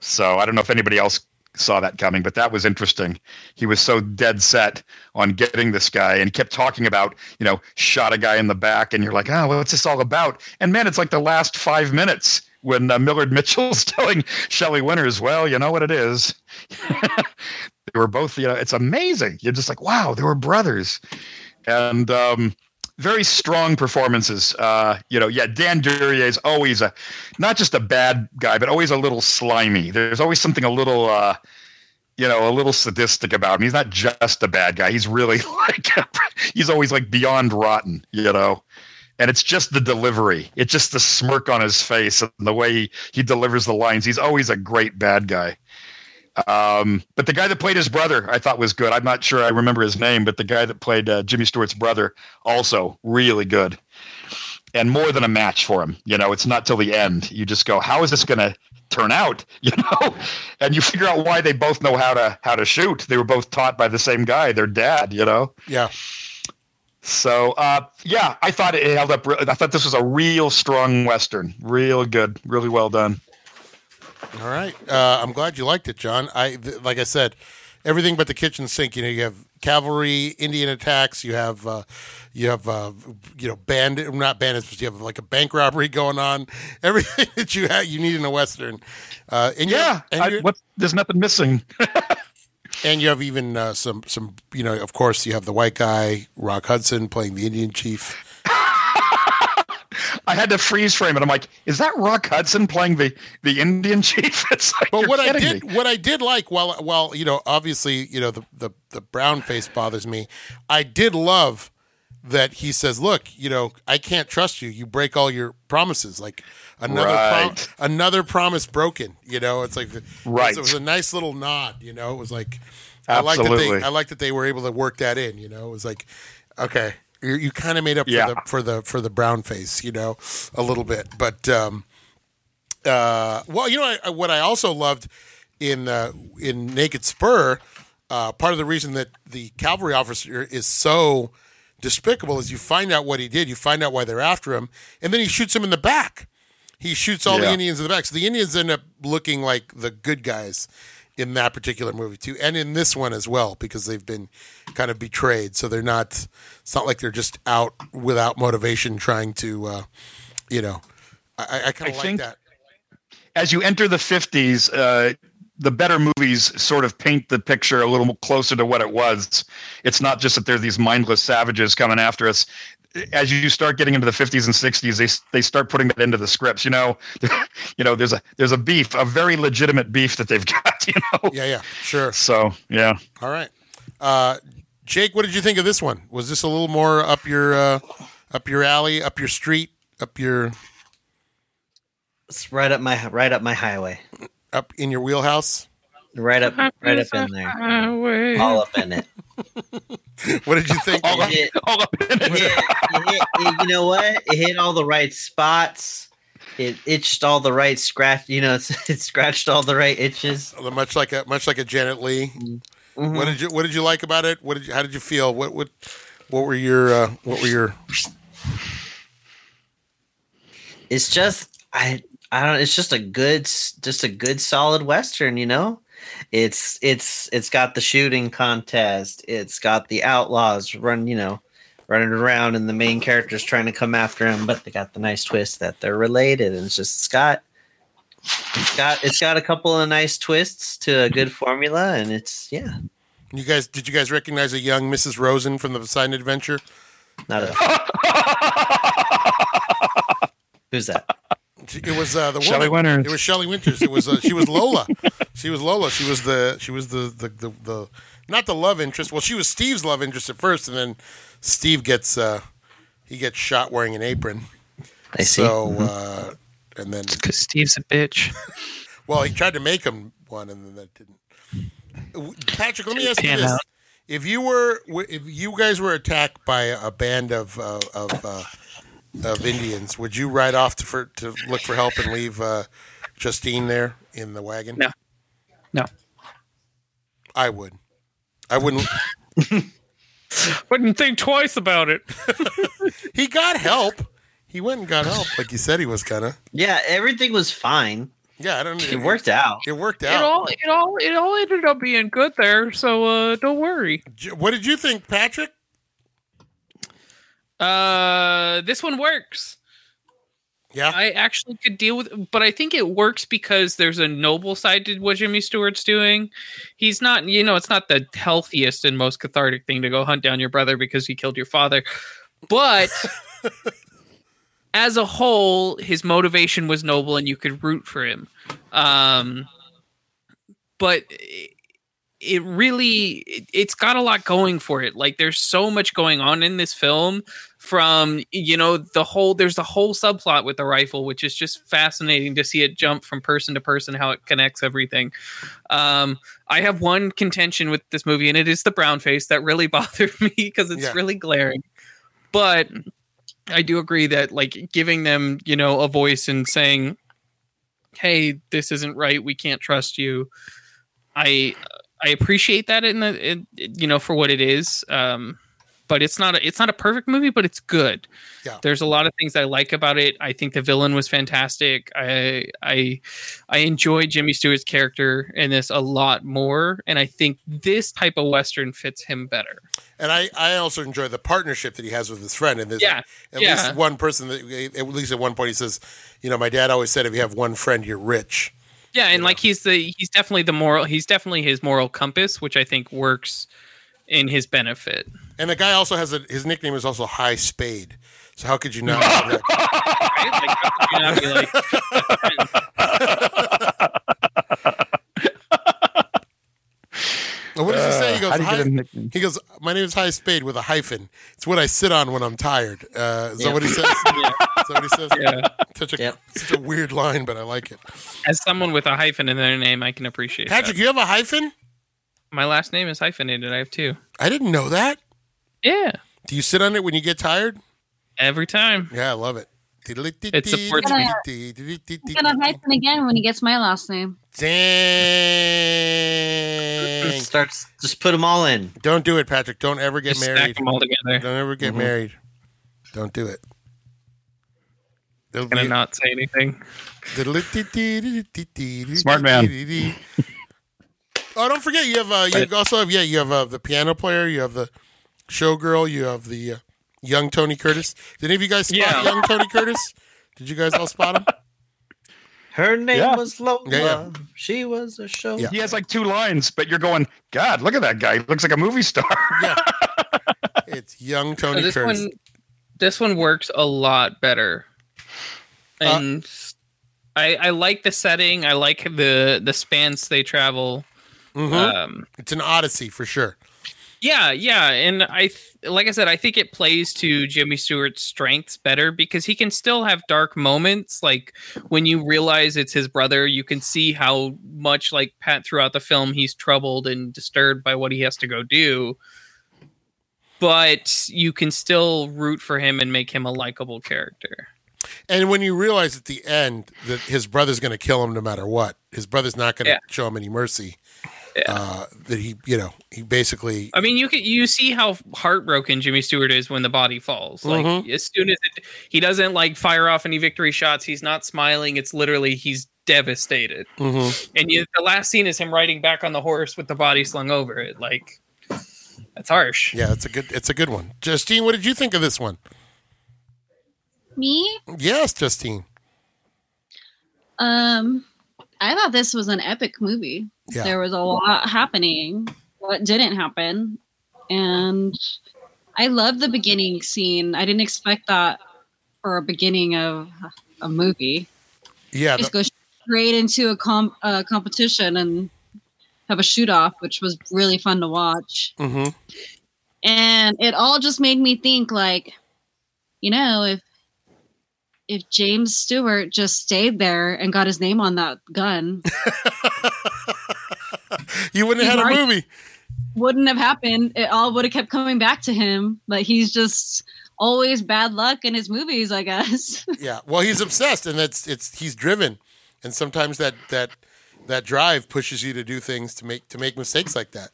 So I don't know if anybody else saw that coming, but that was interesting. He was so dead set on getting this guy, and kept talking about you know shot a guy in the back, and you're like, oh, what's this all about? And man, it's like the last five minutes when uh, Millard Mitchell's telling Shelley Winters, well, you know what it is. they were both, you know, it's amazing. You're just like, wow, they were brothers. And um, very strong performances. Uh, you know, yeah, Dan Duryea is always a, not just a bad guy, but always a little slimy. There's always something a little, uh, you know, a little sadistic about him. He's not just a bad guy. He's really like, he's always like beyond rotten, you know and it's just the delivery. It's just the smirk on his face and the way he, he delivers the lines. He's always a great bad guy. Um, but the guy that played his brother, I thought was good. I'm not sure I remember his name, but the guy that played uh, Jimmy Stewart's brother, also really good, and more than a match for him. You know, it's not till the end. You just go, how is this going to turn out? You know, and you figure out why they both know how to how to shoot. They were both taught by the same guy, their dad. You know. Yeah. So uh, yeah, I thought it held up. re- I thought this was a real strong western, real good, really well done. All right. Uh, I'm glad you liked it, John. I th- like I said, everything but the kitchen sink. You know, you have cavalry, Indian attacks. You have uh, you have uh, you know bandit, not bandits, but you have like a bank robbery going on. Everything that you have, you need in a western. Uh, and you- Yeah, and, I, what, there's nothing missing. and you have even uh, some some you know, of course, you have the white guy Rock Hudson playing the Indian chief. I had to freeze frame it. I'm like, is that Rock Hudson playing the the Indian chief? It's like, But what I did, me. what I did like, while while you know, obviously, you know, the the the brown face bothers me. I did love that he says, "Look, you know, I can't trust you. You break all your promises. Like another prom- Right. another promise broken. You know, it's like Right. It was a nice little nod. You know, it was like I like that Absolutely. they I like that they were able to work that in. You know, it was like okay. You, you kind of made up Yeah. for the for the for the brown face, you know, a little bit, but um, uh, well, you know I, what I also loved in uh, in Naked Spur. Uh, part of the reason that the cavalry officer is so despicable is you find out what he did. You find out why they're after him, and then he shoots him in the back. He shoots all the Indians in the back. So the Indians end up looking like the good guys in that particular movie too, and in this one as well because they've been kind of betrayed. So they're not. It's not like they're just out without motivation trying to, uh, you know. I, I kind of like think- that. As you enter the 50s, uh, the better movies sort of paint the picture a little closer to what it was. It's not just that there's these mindless savages coming after us. As you start getting into the 50s and 60s, they they start putting that into the scripts. You know, you know, there's a there's a beef, a very legitimate beef that they've got. You know, Yeah, yeah, sure. so yeah. All right, uh, Jake, what did you think of this one? Was this a little more up your uh, up your alley, up your street, up your It's right up my right up my highway. up in your wheelhouse? Right up right up in there. All up in it. What did you think? It hit, All up in it it. hit, it hit, it- you know what? It hit all the right spots. it itched all the right scratch. You know, it's, it scratched all the right itches. Much like a much like a Janet Leigh. Mhm. What did you What did you like about it? What did you, How did you feel? What what What were your uh, What were your it's just I I don't. It's just a good, just a good solid western. You know, it's it's it's got the shooting contest. It's got the outlaws run. You know, running around, and the main characters trying to come after him, but they got the nice twist that they're related, and it's just it's got. It's got it's got a couple of nice twists to a good formula, and it's yeah, You guys Did you guys recognize a young Mrs. Rosen from the Poseidon Adventure? not a who's that? It was uh, the Shelley. Winters. It was Shelley Winters. It was uh, she was Lola. She was Lola. She was the she was the, the the the not the love interest. Well, she was Steve's love interest at first, and then Steve gets uh he gets shot wearing an apron. I see. So uh, and then Because Steve's a bitch. well, he tried to make him one, and then that didn't. Patrick, let me ask you this: out. If you were if you guys were attacked by a band of uh, of uh, of Indians, would you ride off to for to look for help and leave uh, Justine there in the wagon? No. No. I would. I wouldn't. Wouldn't think twice about it. He got help. He went and got help, like you said he was gonna. yeah, everything was fine. Yeah, I don't. It worked out. It worked out. It all, it all, it all ended up being good there. So uh, don't worry. What did you think, Patrick? Uh, this one works. Yeah. I actually could deal with, but I think it works because there's a noble side to what Jimmy Stewart's doing. He's not, you know, it's not the healthiest and most cathartic thing to go hunt down your brother because he killed your father, but as a whole, his motivation was noble and you could root for him. Um, but it, really, it, it's got a lot going for it. Like there's so much going on in this film from you know the whole there's the whole subplot with the rifle which is just fascinating to see it jump from person to person how it connects everything. Um i have one contention with this movie and it is the brown face that really bothered me because it's Yeah. really glaring. But i do agree that like giving them you know a voice and saying hey this isn't right we can't trust you i i appreciate that in the in, you know for what it is. Um but it's not a, it's not a perfect movie, but it's good. Yeah. There's a lot of things I like about it. I think the villain was fantastic. I I I enjoy Jimmy Stewart's character in this a lot more, and I think this type of western fits him better. And I, I also enjoy the partnership that he has with his friend. And there's Yeah, at yeah. least one person that, at least at one point, he says, you know, my dad always said, if you have one friend, you're rich. Yeah, and like he's the he's definitely the moral he's definitely his moral compass, which I think works in his benefit. And the guy also has a, his nickname is also High Spade. So how could you not? have that? Right? Like, how could you not be like, what does he say? He goes, Uh, How do you "High-" get a nickname? he goes, my name is High Spade with a hyphen. It's what I sit on when I'm tired. Uh, is that what he says? Yeah. Is that what he says? yeah. Such a Yep. such a weird line, but I like it. As someone with a hyphen in their name, I can appreciate Patrick, that. you have a hyphen? My last name is hyphenated. I have two. I didn't know that. Yeah, Do you sit on it when you get tired? every time. Yeah, I love it. It supports me. He's gonna hyphen again when he gets my last name. Dang. Starts just put them all in. Don't do it, Patrick. Don't ever get Just stack married. them all together. Don't ever get Mhm. married. Don't do it. There'll Gonna be- not say anything. Smart man. Oh, don't forget you have uh, you also have yeah you have uh, the piano player, you have the showgirl, you have the uh, young Tony Curtis. Did any of you guys spot Yeah. young Tony Curtis? Did you guys all spot him? Her name Yeah. was Lola. Yeah, yeah. She was a show. Yeah. He has like two lines, but you're going, God, look at that guy. He looks like a movie star. Yeah, it's young So Tony this Curtis. one, this one works a lot better, Uh, and I I like the setting. I like the the spans they travel. Mhm. Um, it's an odyssey for sure. Yeah, yeah, and I th- like I said, I think it plays to Jimmy Stewart's strengths better because he can still have dark moments. Like when you realize it's his brother, you can see how much like Pat throughout the film he's troubled and disturbed by what he has to go do. But you can still root for him and make him a likable character. And when you realize at the end that his brother's going to kill him no matter what, his brother's not going to Yeah. show him any mercy. Yeah. Uh, that he, you know, he basically, I mean, you can you see how heartbroken Jimmy Stewart is when the body falls. Like Mhm. as soon as it, he doesn't like fire off any victory shots, he's not smiling. It's literally he's devastated. Mhm. And you, the last scene is him riding back on the horse with the body slung over it. Like that's harsh. yeah, it's a good, it's a good one. Justine, what did you think of this one? Me? Yes, Justine. Um, I thought this was an epic movie. Yeah. There was a lot happening. What didn't happen, and I love the beginning scene. I didn't expect that for a beginning of a movie. Yeah, Just the- go straight into a com- uh, competition and have a shoot off, which was really fun to watch. mhm. and it all just made me think like you know if if james stewart just stayed there and got his name on that gun you wouldn't have had a movie. wouldn't have happened it all would have kept coming back to him but he's just always bad luck in his movies i guess Yeah. Well, he's obsessed, and that's it's he's driven, and sometimes that that that drive pushes you to do things to make to make mistakes like that.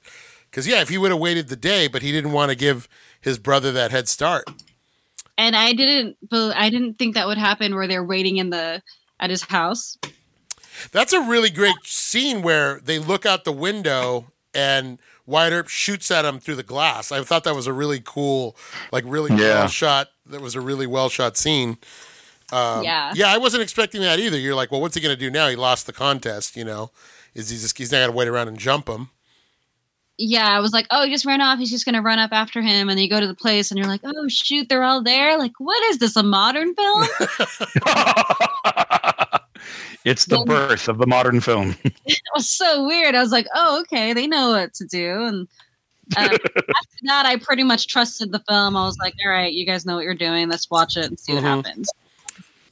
Because yeah, if he would have waited the day, but he didn't want to give his brother that head start. And i didn't i didn't think that would happen where they're waiting in the at his house That's a really great scene where they look out the window and Wyatt Earp shoots at him through the glass. I thought that was a really cool, like really Yeah. well shot. That was a really well shot scene. Um, yeah Yeah, I wasn't expecting that either. You're like, well, what's he going to do now? He lost the contest, you know. Is he just he's not going to wait around and jump him? Yeah i was like oh he just ran off he's just gonna run up after him and then you go to the place and you're like oh shoot they're all there like what is this a modern film it's the Then- birth of the modern film. it was so weird. I was like, oh, okay, they know what to do. And uh, after that, I pretty much trusted the film. I was like, all right, you guys know what you're doing. Let's watch it and see Mhm. what happens.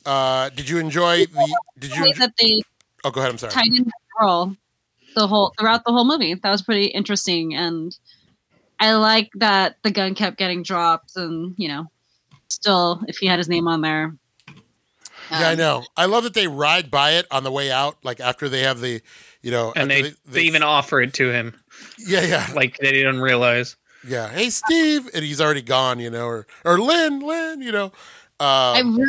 Uh, did you enjoy the? Did you? way that they Oh, go ahead. I'm sorry. tied in the girl the whole throughout the whole movie. That was pretty interesting, and I like that the gun kept getting dropped, and you know, still, if he had his name on there. Yeah, I um, know. I love that they ride by it on the way out, like after they have the, you know, And after they, they even offer it to him. yeah, yeah, Like they didn't realize. yeah. Hey, Steve, and he's already gone, you know, or or Lin, Lin, you know. I Um, really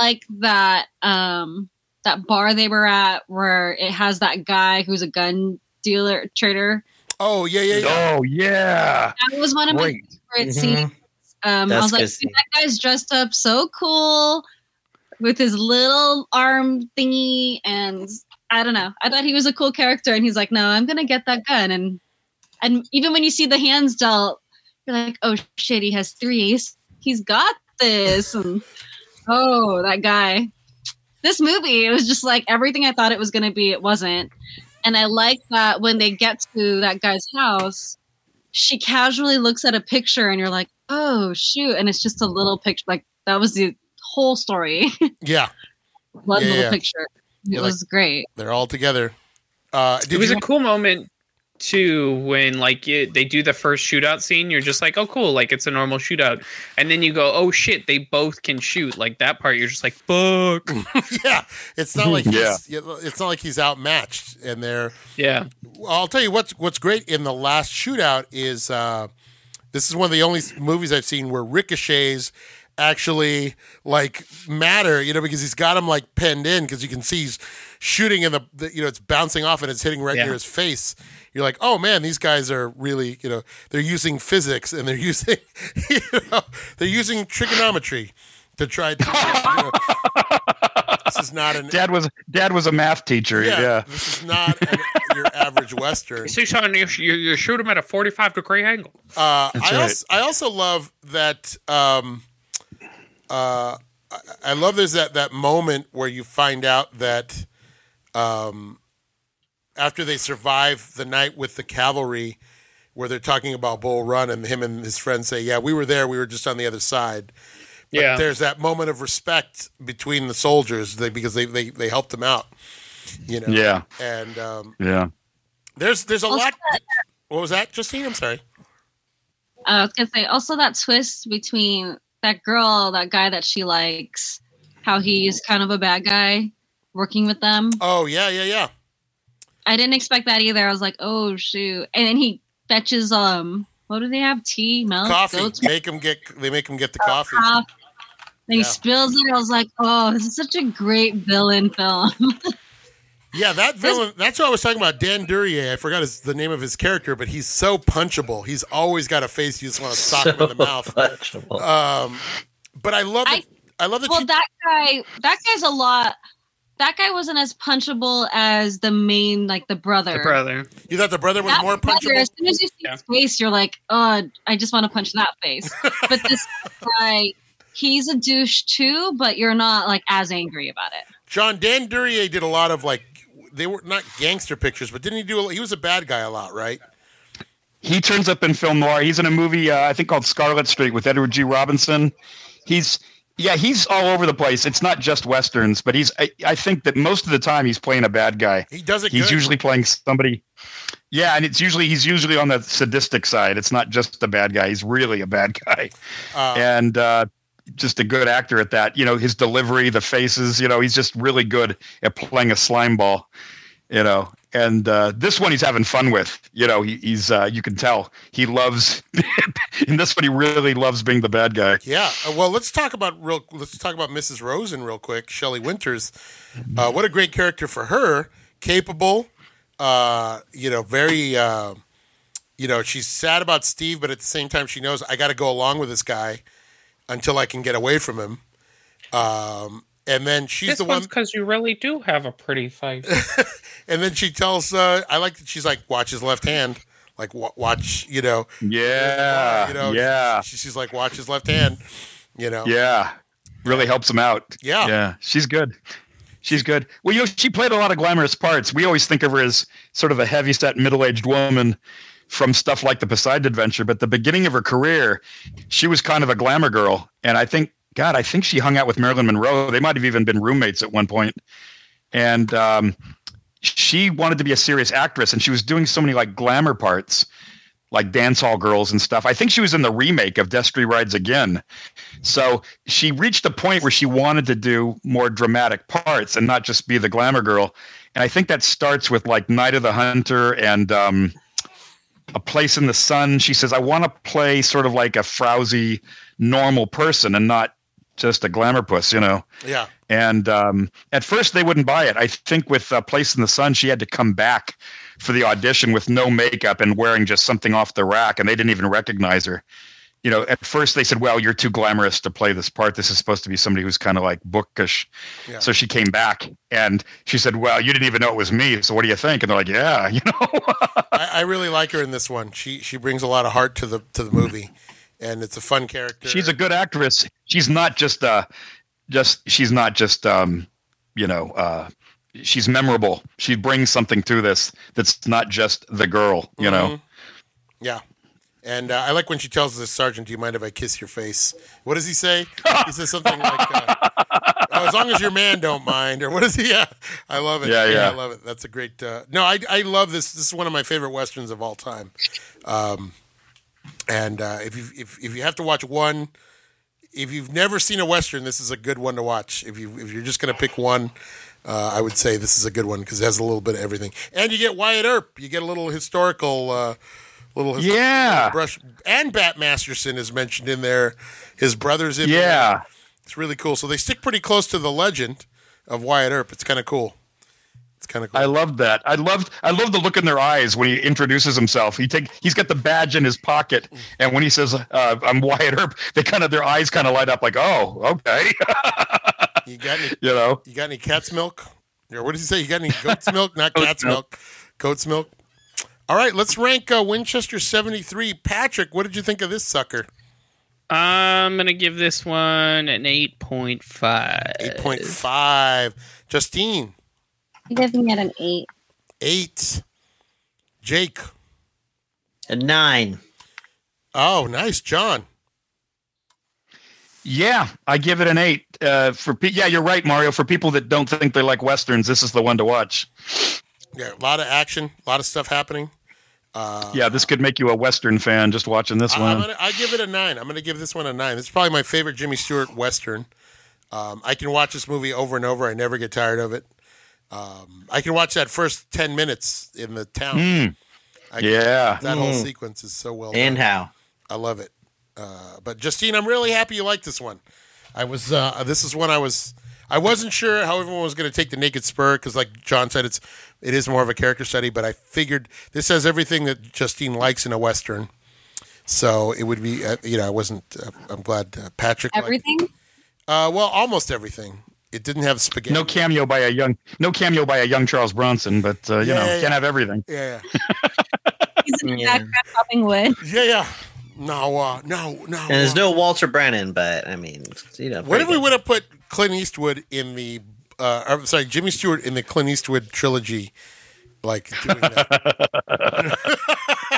like that um that bar they were at where it has that guy who's a gun dealer trader. oh yeah, yeah, yeah. oh yeah, That was one of my great. favorite Mhm. scenes. Um, I was like, good that guy's dressed up so cool with his little arm thingy, and I don't know. I thought he was a cool character, and he's like, "No, I'm gonna get that gun." And and even when you see the hands dealt, you're like, "Oh shit, he has three. He's- He's got this." And oh, that guy. This movie, it was just like everything I thought it was gonna be. It wasn't. And I like that when they get to that guy's house, she casually looks at a picture and you're like, oh shoot. And it's just a little picture. Like that was the whole story. yeah. One Yeah, little yeah. picture. It Yeah, like- was great. They're all together. Uh, it was you? a cool moment too when like you, they do the first shootout scene. You're just like, oh cool, like it's a normal shootout, and then you go, oh shit, they both can shoot. Like that part, you're just like, fuck. yeah, it's not like Yeah. he's, it's not like he's outmatched, and they're yeah, I'll tell you what's what's great in the last shootout is uh, this is one of the only movies I've seen where ricochets actually like matter, you know, because he's got him like penned in because you can see he's shooting in the, the you know it's bouncing off and it's hitting right Yeah. near his face. You're like, oh man, these guys are really you know they're using physics and they're using you know they're using trigonometry to try to. You know, this is not an Dad was Dad was a math teacher. yeah, Yeah, This is not an, your average western. see, Sean, you, you, you shoot him at a 45 degree angle. Uh, That's I, right. also, I also love that. Um, uh, I, I love there's that that moment where you find out that um, after they survive the night with the cavalry, where they're talking about Bull Run, and him and his friends say, "Yeah, we were there. We were just on the other side." But Yeah. there's that moment of respect between the soldiers they, because they, they they helped them out, you know. yeah, And um, yeah. there's there's a Also lot. What was that, Justine? I'm sorry. Uh, I was gonna say also that twist between that girl, that guy that she likes, how he's kind of a bad guy working with them. Oh yeah, yeah, yeah. I didn't expect that either. I was like, oh shoot! And then he fetches um, what do they have? Tea, milk, Coffee. goat's Make him get. They make him get the coffee. milk. Then he Yeah. spills it. I was like, oh, this is such a great villain film. Yeah, that villain. That's what I was talking about. Dan Duryea. I forgot his, the name of his character, but he's so punchable. He's always got a face you just want to sock him in the mouth. punchable. Um, but I love. I- it. I love that. well, she, that guy, that guy's a lot. That guy wasn't as punchable as the main, like the brother. The brother. you thought the brother was That more brother, punchable. as soon as you see Yeah. his face, you're like, oh, I just want to punch that face. but this guy, he's a douche too, but you're not like as angry about it. John Dan Duryea did a lot of like. They were not gangster pictures, but didn't he do? A, he was a bad guy a lot, right? He turns up in film noir. He's in a movie uh, I think called Scarlet Street with Edward G. Robinson. He's yeah, he's all over the place. It's not just westerns, but he's I, I think that most of the time he's playing a bad guy. He does it He's good. usually playing somebody. Yeah, and it's usually he's usually on the sadistic side. It's not just a bad guy. He's really a bad guy, Uh, and uh, just a good actor at that. You know, his delivery, the faces. You know, he's just really good at playing a slime ball. You know, and uh, this one he's having fun with. You know, he, he's uh, you can tell he loves. in this one, he really loves being the bad guy. Yeah. Uh, Well, let's talk about real. Let's talk about Mrs. Rosen real quick. Shelley Winters. Uh, what a great character for her. Capable. Uh, you know, very. Uh, you know, she's sad about Steve, but at the same time, she knows I got to go along with this guy until I can get away from him. Um, and then she's This the one. because you really do have a pretty face. And then she tells. Uh, I like that she's like, watch his left hand. Like wa- watch, you know, Yeah, you know, yeah, She, she's like, watch his left hand. You know, yeah. Really helps him out. Yeah. Yeah, she's good. She's good. Well, you know, she played a lot of glamorous parts. We always think of her as sort of a heavy-set middle-aged woman from stuff like the Poseidon Adventure, but the beginning of her career, she was kind of a glamour girl. And I think, God, I think she hung out with Marilyn Monroe. They might have even been roommates at one point. And um, she wanted to be a serious actress, and she was doing so many like glamour parts, like dance hall girls and stuff. I think she was in the remake of Destry Rides Again. So she reached a point where she wanted to do more dramatic parts and not just be the glamour girl. And I think that starts with like Night of the Hunter and um, A Place in the Sun. She says, I want to play sort of like a frowsy, normal person and not just a glamour puss, you know? yeah. And um, at first, they wouldn't buy it. I think with uh, Place in the Sun, she had to come back for the audition with no makeup and wearing just something off the rack, and they didn't even recognize her. You know, at first they said, "Well, you're too glamorous to play this part. This is supposed to be somebody who's kind of like bookish." Yeah. So she came back and she said, "Well, you didn't even know it was me. So what do you think?" And they're like, "Yeah, you know." I, I really like her in this one. She she brings a lot of heart to the to the movie, and it's a fun character. she's a good actress. She's not just uh just she's not just um you know uh she's memorable. She brings something to this that's not just the girl, you know. Mhm. Yeah. And uh, I like when she tells the sergeant, "Do you mind if I kiss your face?" What does he say? He says something like, uh, oh, "As long as your man don't mind," or what is he? Yeah, I love it. Yeah, yeah. I love it. That's a great. Uh, no, I I love this. This is one of my favorite westerns of all time. Um, and uh, if you if if you have to watch one, if you've never seen a western, this is a good one to watch. If you if you're just going to pick one, uh, I would say this is a good one because it has a little bit of everything, and you get Wyatt Earp. You get a little historical, uh, little Yeah. brush, and Bat Masterson is mentioned in there. His brothers in there. Yeah. It's really cool. So they stick pretty close to the legend of Wyatt Earp. It's kind of cool. It's kind of cool. I loved that. I loved I love the look in their eyes when he introduces himself. He take he's got the badge in his pocket, and when he says uh, "I'm Wyatt Earp," they kind of their eyes kind of light up like, "Oh, okay," you got any? you know. You got any cat's milk? Or what did he say? You got any goat's milk? Not Goat's cat's milk. milk. Goat's milk. All right, let's rank uh, Winchester 73. Patrick, what did you think of this sucker? I'm gonna give this one an eight point five. 8.5. Justine, I'm giving it an eight. 8. Jake. A nine. Oh, nice. John. Yeah, I give it an eight. Uh, for pe- yeah, you're right, Mario. For people that don't think they like westerns, this is the one to watch. Yeah, a lot of action, a lot of stuff happening. Uh, Yeah, this could make you a western fan just watching this I, I'm one. gonna, I give it a 9. I'm going to give this one a 9. It's probably my favorite Jimmy Stewart Western. Um, I can watch this movie over and over. I never get tired of it. Um, I can watch that first ten minutes in the town. Mm, I, yeah. that whole Mm. sequence is so well And done. how? I love it. Uh, but Justine, I'm really happy you like this one. I was. Uh, this is one I was. I wasn't sure how everyone was going to take the Naked Spur because, like John said, it's it is more of a character study. But I figured this has everything that Justine likes in a western. So it would be, uh, you know, I wasn't. Uh, I'm glad uh, Patrick. liked it. Everything. Uh, well, almost everything. It didn't have spaghetti. No cameo by a young, no cameo by a young Charles Bronson, but uh, you Yeah, know, yeah, can't have everything. Yeah, He's in the Yeah. background chopping wood. yeah, yeah. No, uh, no, no. And there's uh, no Walter Brennan, but I mean, you know. What if pretty we would have put Clint Eastwood in the? Uh, I'm sorry, Jimmy Stewart in the Clint Eastwood trilogy, like doing that.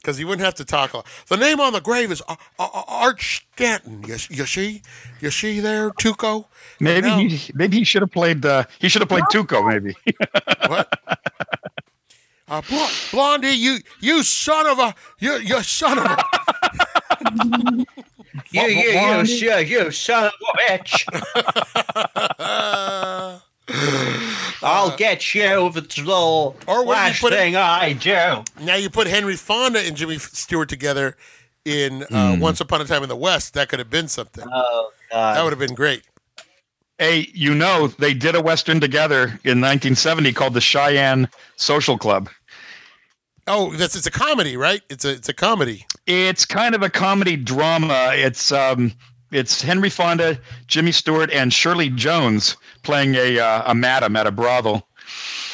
Because he wouldn't have to talk. The name on the grave is Ar- Ar- Arch Stanton. You, you see, you see there, Tuco. Maybe No. he, maybe he should have played. Uh, he should have played Tuco. Maybe. What? Uh, Bl- Blondie, you you son of a you you son of a. You, you, you, sure, you son of a bitch. I'll get you with the Or what if you last put it- thing I do. Now you put Henry Fonda and Jimmy Stewart together in uh, Hmm. Once Upon a Time in the West. That could have been something. Oh, That would have been great. Hey, you know, they did a western together in 1970 called the Cheyenne Social Club. Oh, that's it's a comedy, right? It's a it's a comedy. It's kind of a comedy drama. It's um, it's Henry Fonda, Jimmy Stewart, and Shirley Jones playing a uh, a madam at a brothel.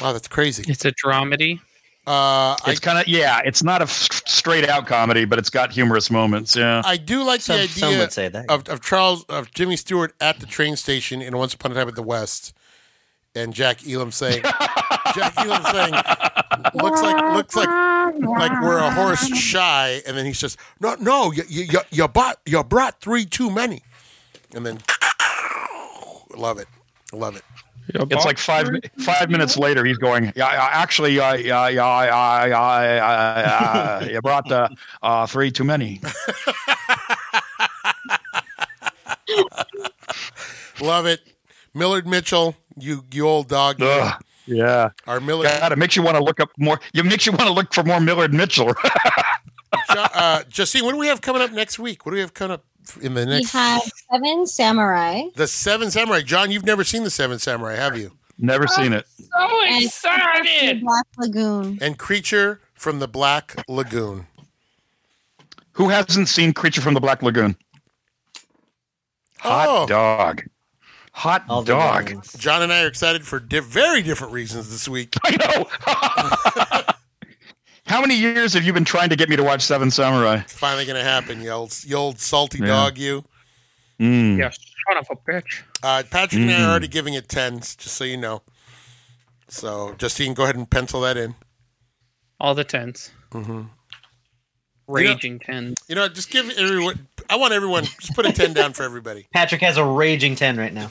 Wow, that's crazy. It's a dramedy. Uh, It's kind of yeah. It's not a f- straight out comedy, but it's got humorous moments. Yeah. I do like Some, the some idea would say that. of, of Charles of Jimmy Stewart at the train station in Once Upon a Time at the West, and Jack Elam saying, Jack Elam saying, looks like looks like like we're a horse shy, and then he says, no no you you you, you bought you brought three too many, and then love it, love it. It's like five five minutes later. He's going. Yeah, actually, uh, yeah, yeah, I, I, I, I, I, you brought uh, uh, three too many. Love it. Millard Mitchell, you you old dog. You. Ugh, yeah, Our Millard God, it makes you want to look up more. It makes you want to look for more Millard Mitchell. Uh, Justine, what do we have coming up next week? What do we have coming up in the next? We have Seven Samurai. the Seven Samurai. John, you've never seen the Seven Samurai, have you? Never seen it. So and excited! Black Lagoon. And Creature from the Black Lagoon. Who hasn't seen Creature from the Black Lagoon? Hot Oh. dog. Hot All dog. John and I are excited for di- very different reasons this week. I know. How many years have you been trying to get me to watch Seven Samurai? It's finally going to happen, you old, you old salty Yeah. dog, you. Mm. Yeah, son of a bitch. Uh, Patrick and I are already giving it tens, just so you know. So, Justine, go ahead and pencil that in. All the tens. Mm-hmm. Raging tens. You know, just give everyone. I want everyone just put a ten down for everybody. Patrick has a raging 10 right now.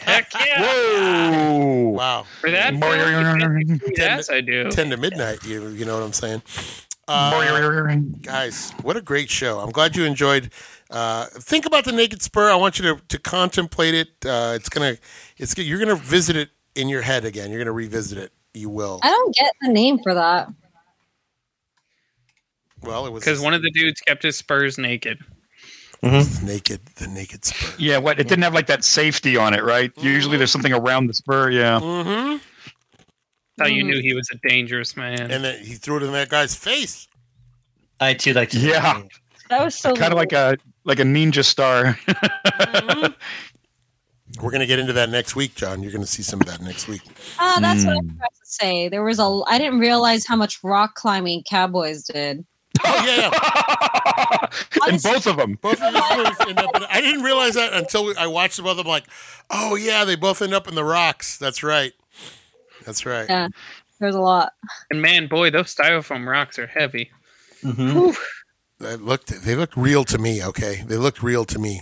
Heck yeah! Whoa. Wow, For that, film, yes, I do. ten to midnight. You you know what I'm saying? Uh, guys, what a great show! I'm glad you enjoyed. Uh, think about the Naked Spur. I want you to, to contemplate it. Uh, it's gonna, it's you're gonna visit it in your head again. You're gonna revisit it. You will. I don't get the name for that. Well, it was Because one of the dudes kept his spurs naked. Naked. The Naked Spur. Yeah, what? It didn't have like that safety on it, right? Usually there's something around the spur. Yeah. Mm-hmm. How you knew he was a dangerous man. And then he threw it in that guy's face. I too like to. Yeah. That was so Kind of like a like a ninja star. We're gonna get into that next week, John. You're gonna see some of that next week. Oh, that's what I Mm. was about to say. There was a. I didn't realize how much rock climbing cowboys did. Oh yeah, yeah. and both of them. both of these movies end up. In, I didn't realize that until we, I watched them both. I'm like, oh yeah, they both end up in the rocks. That's right. That's right. Yeah. There's a lot. and man, boy, those styrofoam rocks are heavy. Mhm. They looked. They looked real to me. Okay, they looked real to me.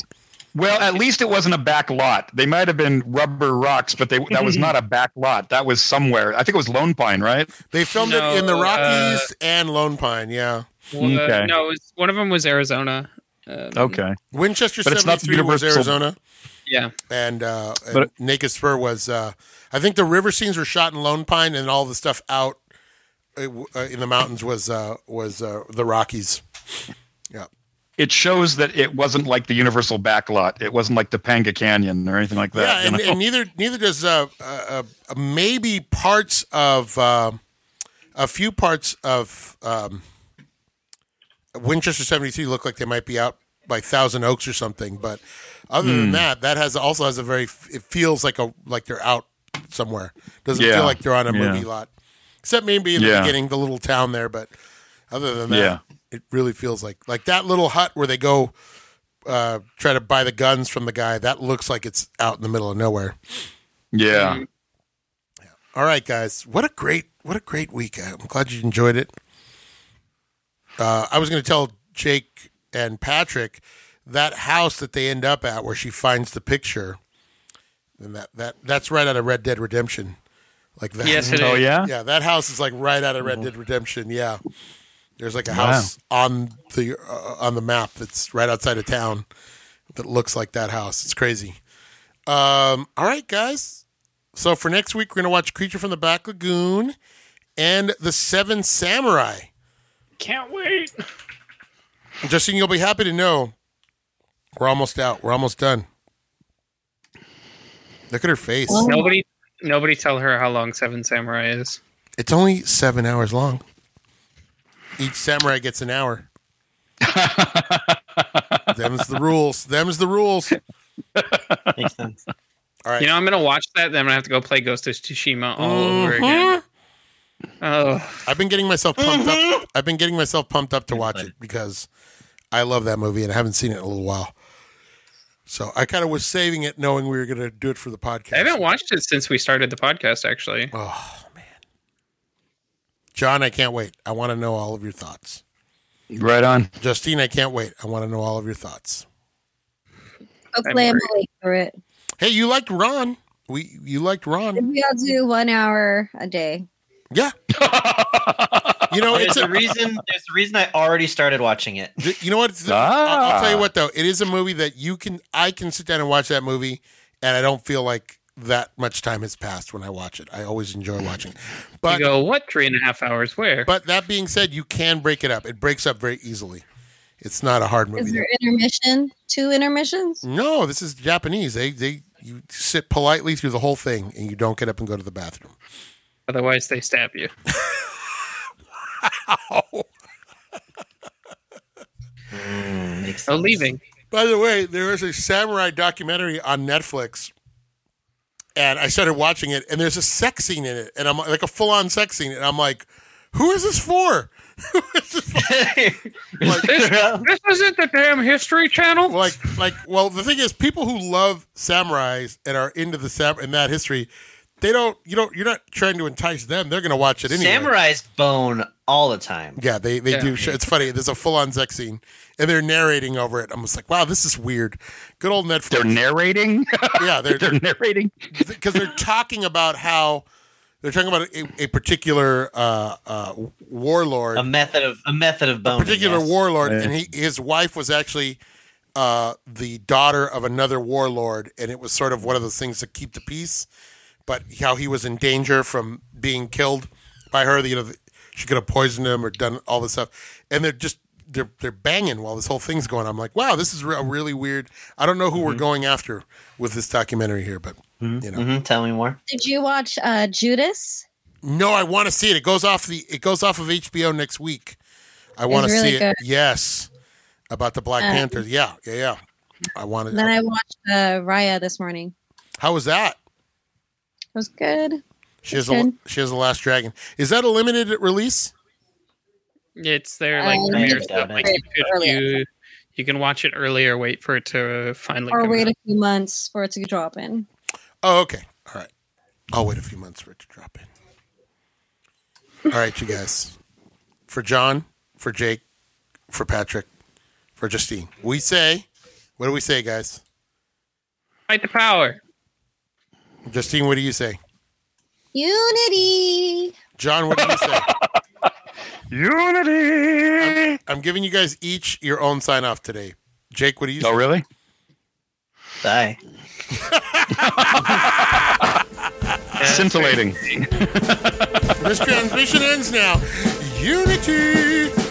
Well, at least it wasn't a back lot. They might have been rubber rocks, but they that was not a back lot. That was somewhere. I think it was Lone Pine, right? They filmed No, it in the uh, Rockies and Lone Pine. Yeah. Well, Okay. no, it was, one of them was Arizona. Um, Okay. Winchester But it's not the 73 was Arizona, Yeah. and, uh, and But- Naked Spur was. Uh, I think the river scenes were shot in Lone Pine, and all the stuff out uh, uh, in the mountains was uh, was uh, the Rockies. Yeah. It shows that it wasn't like the Universal backlot. It wasn't like the Panga Canyon or anything like that. yeah, you and, know? and neither neither does uh, uh, uh, maybe parts of uh, a few parts of um, Winchester seventy three look like they might be out by Thousand Oaks or something. But other Hmm. than that, that has also has a very it feels like a like they're out somewhere. Doesn't Yeah. feel like they're on a Yeah. movie lot, except maybe in the Yeah. beginning, the little town there. But other than that, Yeah. It really feels like like that little hut where they go. Uh, try to buy the guns from the guy. That looks like it's out in the middle of nowhere. yeah. All right, guys. What a great what a great week. I'm glad you enjoyed it. Uh, I was going to tell Jake and Patrick that house that they end up at, where she finds the picture, and that that that's right out of Red Dead Redemption. Like that. Yes, it Oh yeah. Yeah, that house is like right out of Red Dead Redemption. Yeah, there's like a Wow. house on the uh, on the map that's right outside of town that looks like that house. It's crazy. Um, all right, guys. So for next week, we're gonna watch Creature from the Black Lagoon and The Seven Samurai. Can't wait. Justine, you'll be happy to know we're almost out. We're almost done. Look at her face. Nobody, nobody tell her how long Seven Samurai is. It's only seven hours long. Each samurai gets an hour. Them's the rules. Them's the rules. Makes sense. All right. You know, I'm gonna watch that. Then I'm gonna have to go play Ghost of Tsushima all over Mhm. again. Oh, I've been getting myself pumped up. I've been getting myself pumped up to watch it because I love that movie and I haven't seen it in a little while. So I kind of was saving it, knowing we were going to do it for the podcast. I haven't watched it since we started the podcast. Actually, Oh man, John, I can't wait. I want to know all of your thoughts. Right on. Justine, I can't wait. I want to know all of your thoughts. Hopefully, I'm worried. awake for it. Hey, you liked Ron. We you liked Ron. Maybe I'll do one hour a day. Yeah. You know, There's it's a a reason. There's a reason I already started watching it. Th- You know what? I'll, I'll tell you Ah. what, though, it is a movie that you can. I can sit down and watch that movie, and I don't feel like that much time has passed when I watch it. I always enjoy watching. It. But you go what three and a half hours? Where? but that being said, you can break it up. It breaks up very easily. It's not a hard movie. Is movie. there intermission? Two intermissions? No, this is Japanese. They they you sit politely through the whole thing, and you don't get up and go to the bathroom. Otherwise, they stab you. Mm, makes Oh, leaving. By the way, there is a samurai documentary on Netflix, and I started watching it, and there's a sex scene in it, and I'm like a full on sex scene, and I'm like, who is this for? This? This isn't the damn History Channel. like, like, well, the thing is, people who love samurais and are into the sam and that history, they don't, you don't, you're not trying to entice them. They're going to watch it anyway. Samurais bone all the time. Yeah, they they Yeah. do. Sh- it's funny. There's a full on sex scene, and they're narrating over it. I'm just like, wow, this is weird. Good old Netflix. They're narrating. yeah, they're They're narrating. because they're talking about how they're talking about a, a particular uh, uh, warlord, A method of a method of boning. particular yes. warlord, Yeah. and he his wife was actually uh, the daughter of another warlord, and it was sort of one of those things to keep the peace. But how he was in danger from being killed by her, you know, she could have poisoned him or done all this stuff, and they're just. They're, they're banging while this whole thing's going. I'm like, wow, this is re- really weird. I don't know who we're going after with this documentary here, but you know, Mhm, Tell me more. Did you watch uh, Judas? No, I want to see it. It goes off the. It goes off of HBO next week. I want to really see it. good. Yes, about the Black Um, Panthers. Yeah, yeah, yeah. I wanted. And then. I watched uh, Raya this morning. How was that? It was good. She has It's a. She has the Last Dragon. Is that a limited release? It's there like Uh, premiere maybe stuff. Like you, could, Earlier. you, you can watch it earlier. Wait for it to finally Or come wait out. a few months for it to drop in. Oh, okay. All right. I'll wait a few months for it to drop in. All right, you guys. For John, for Jake, for Patrick, for Justine, we say. What do we say, guys? Fight the power. Justine, what do you say? Unity. John, what do you say? Unity. I'm, I'm, giving you guys each your own sign off today. Jake, what do you? Oh, say? really? Bye. Scintillating. this transmission ends now. Unity.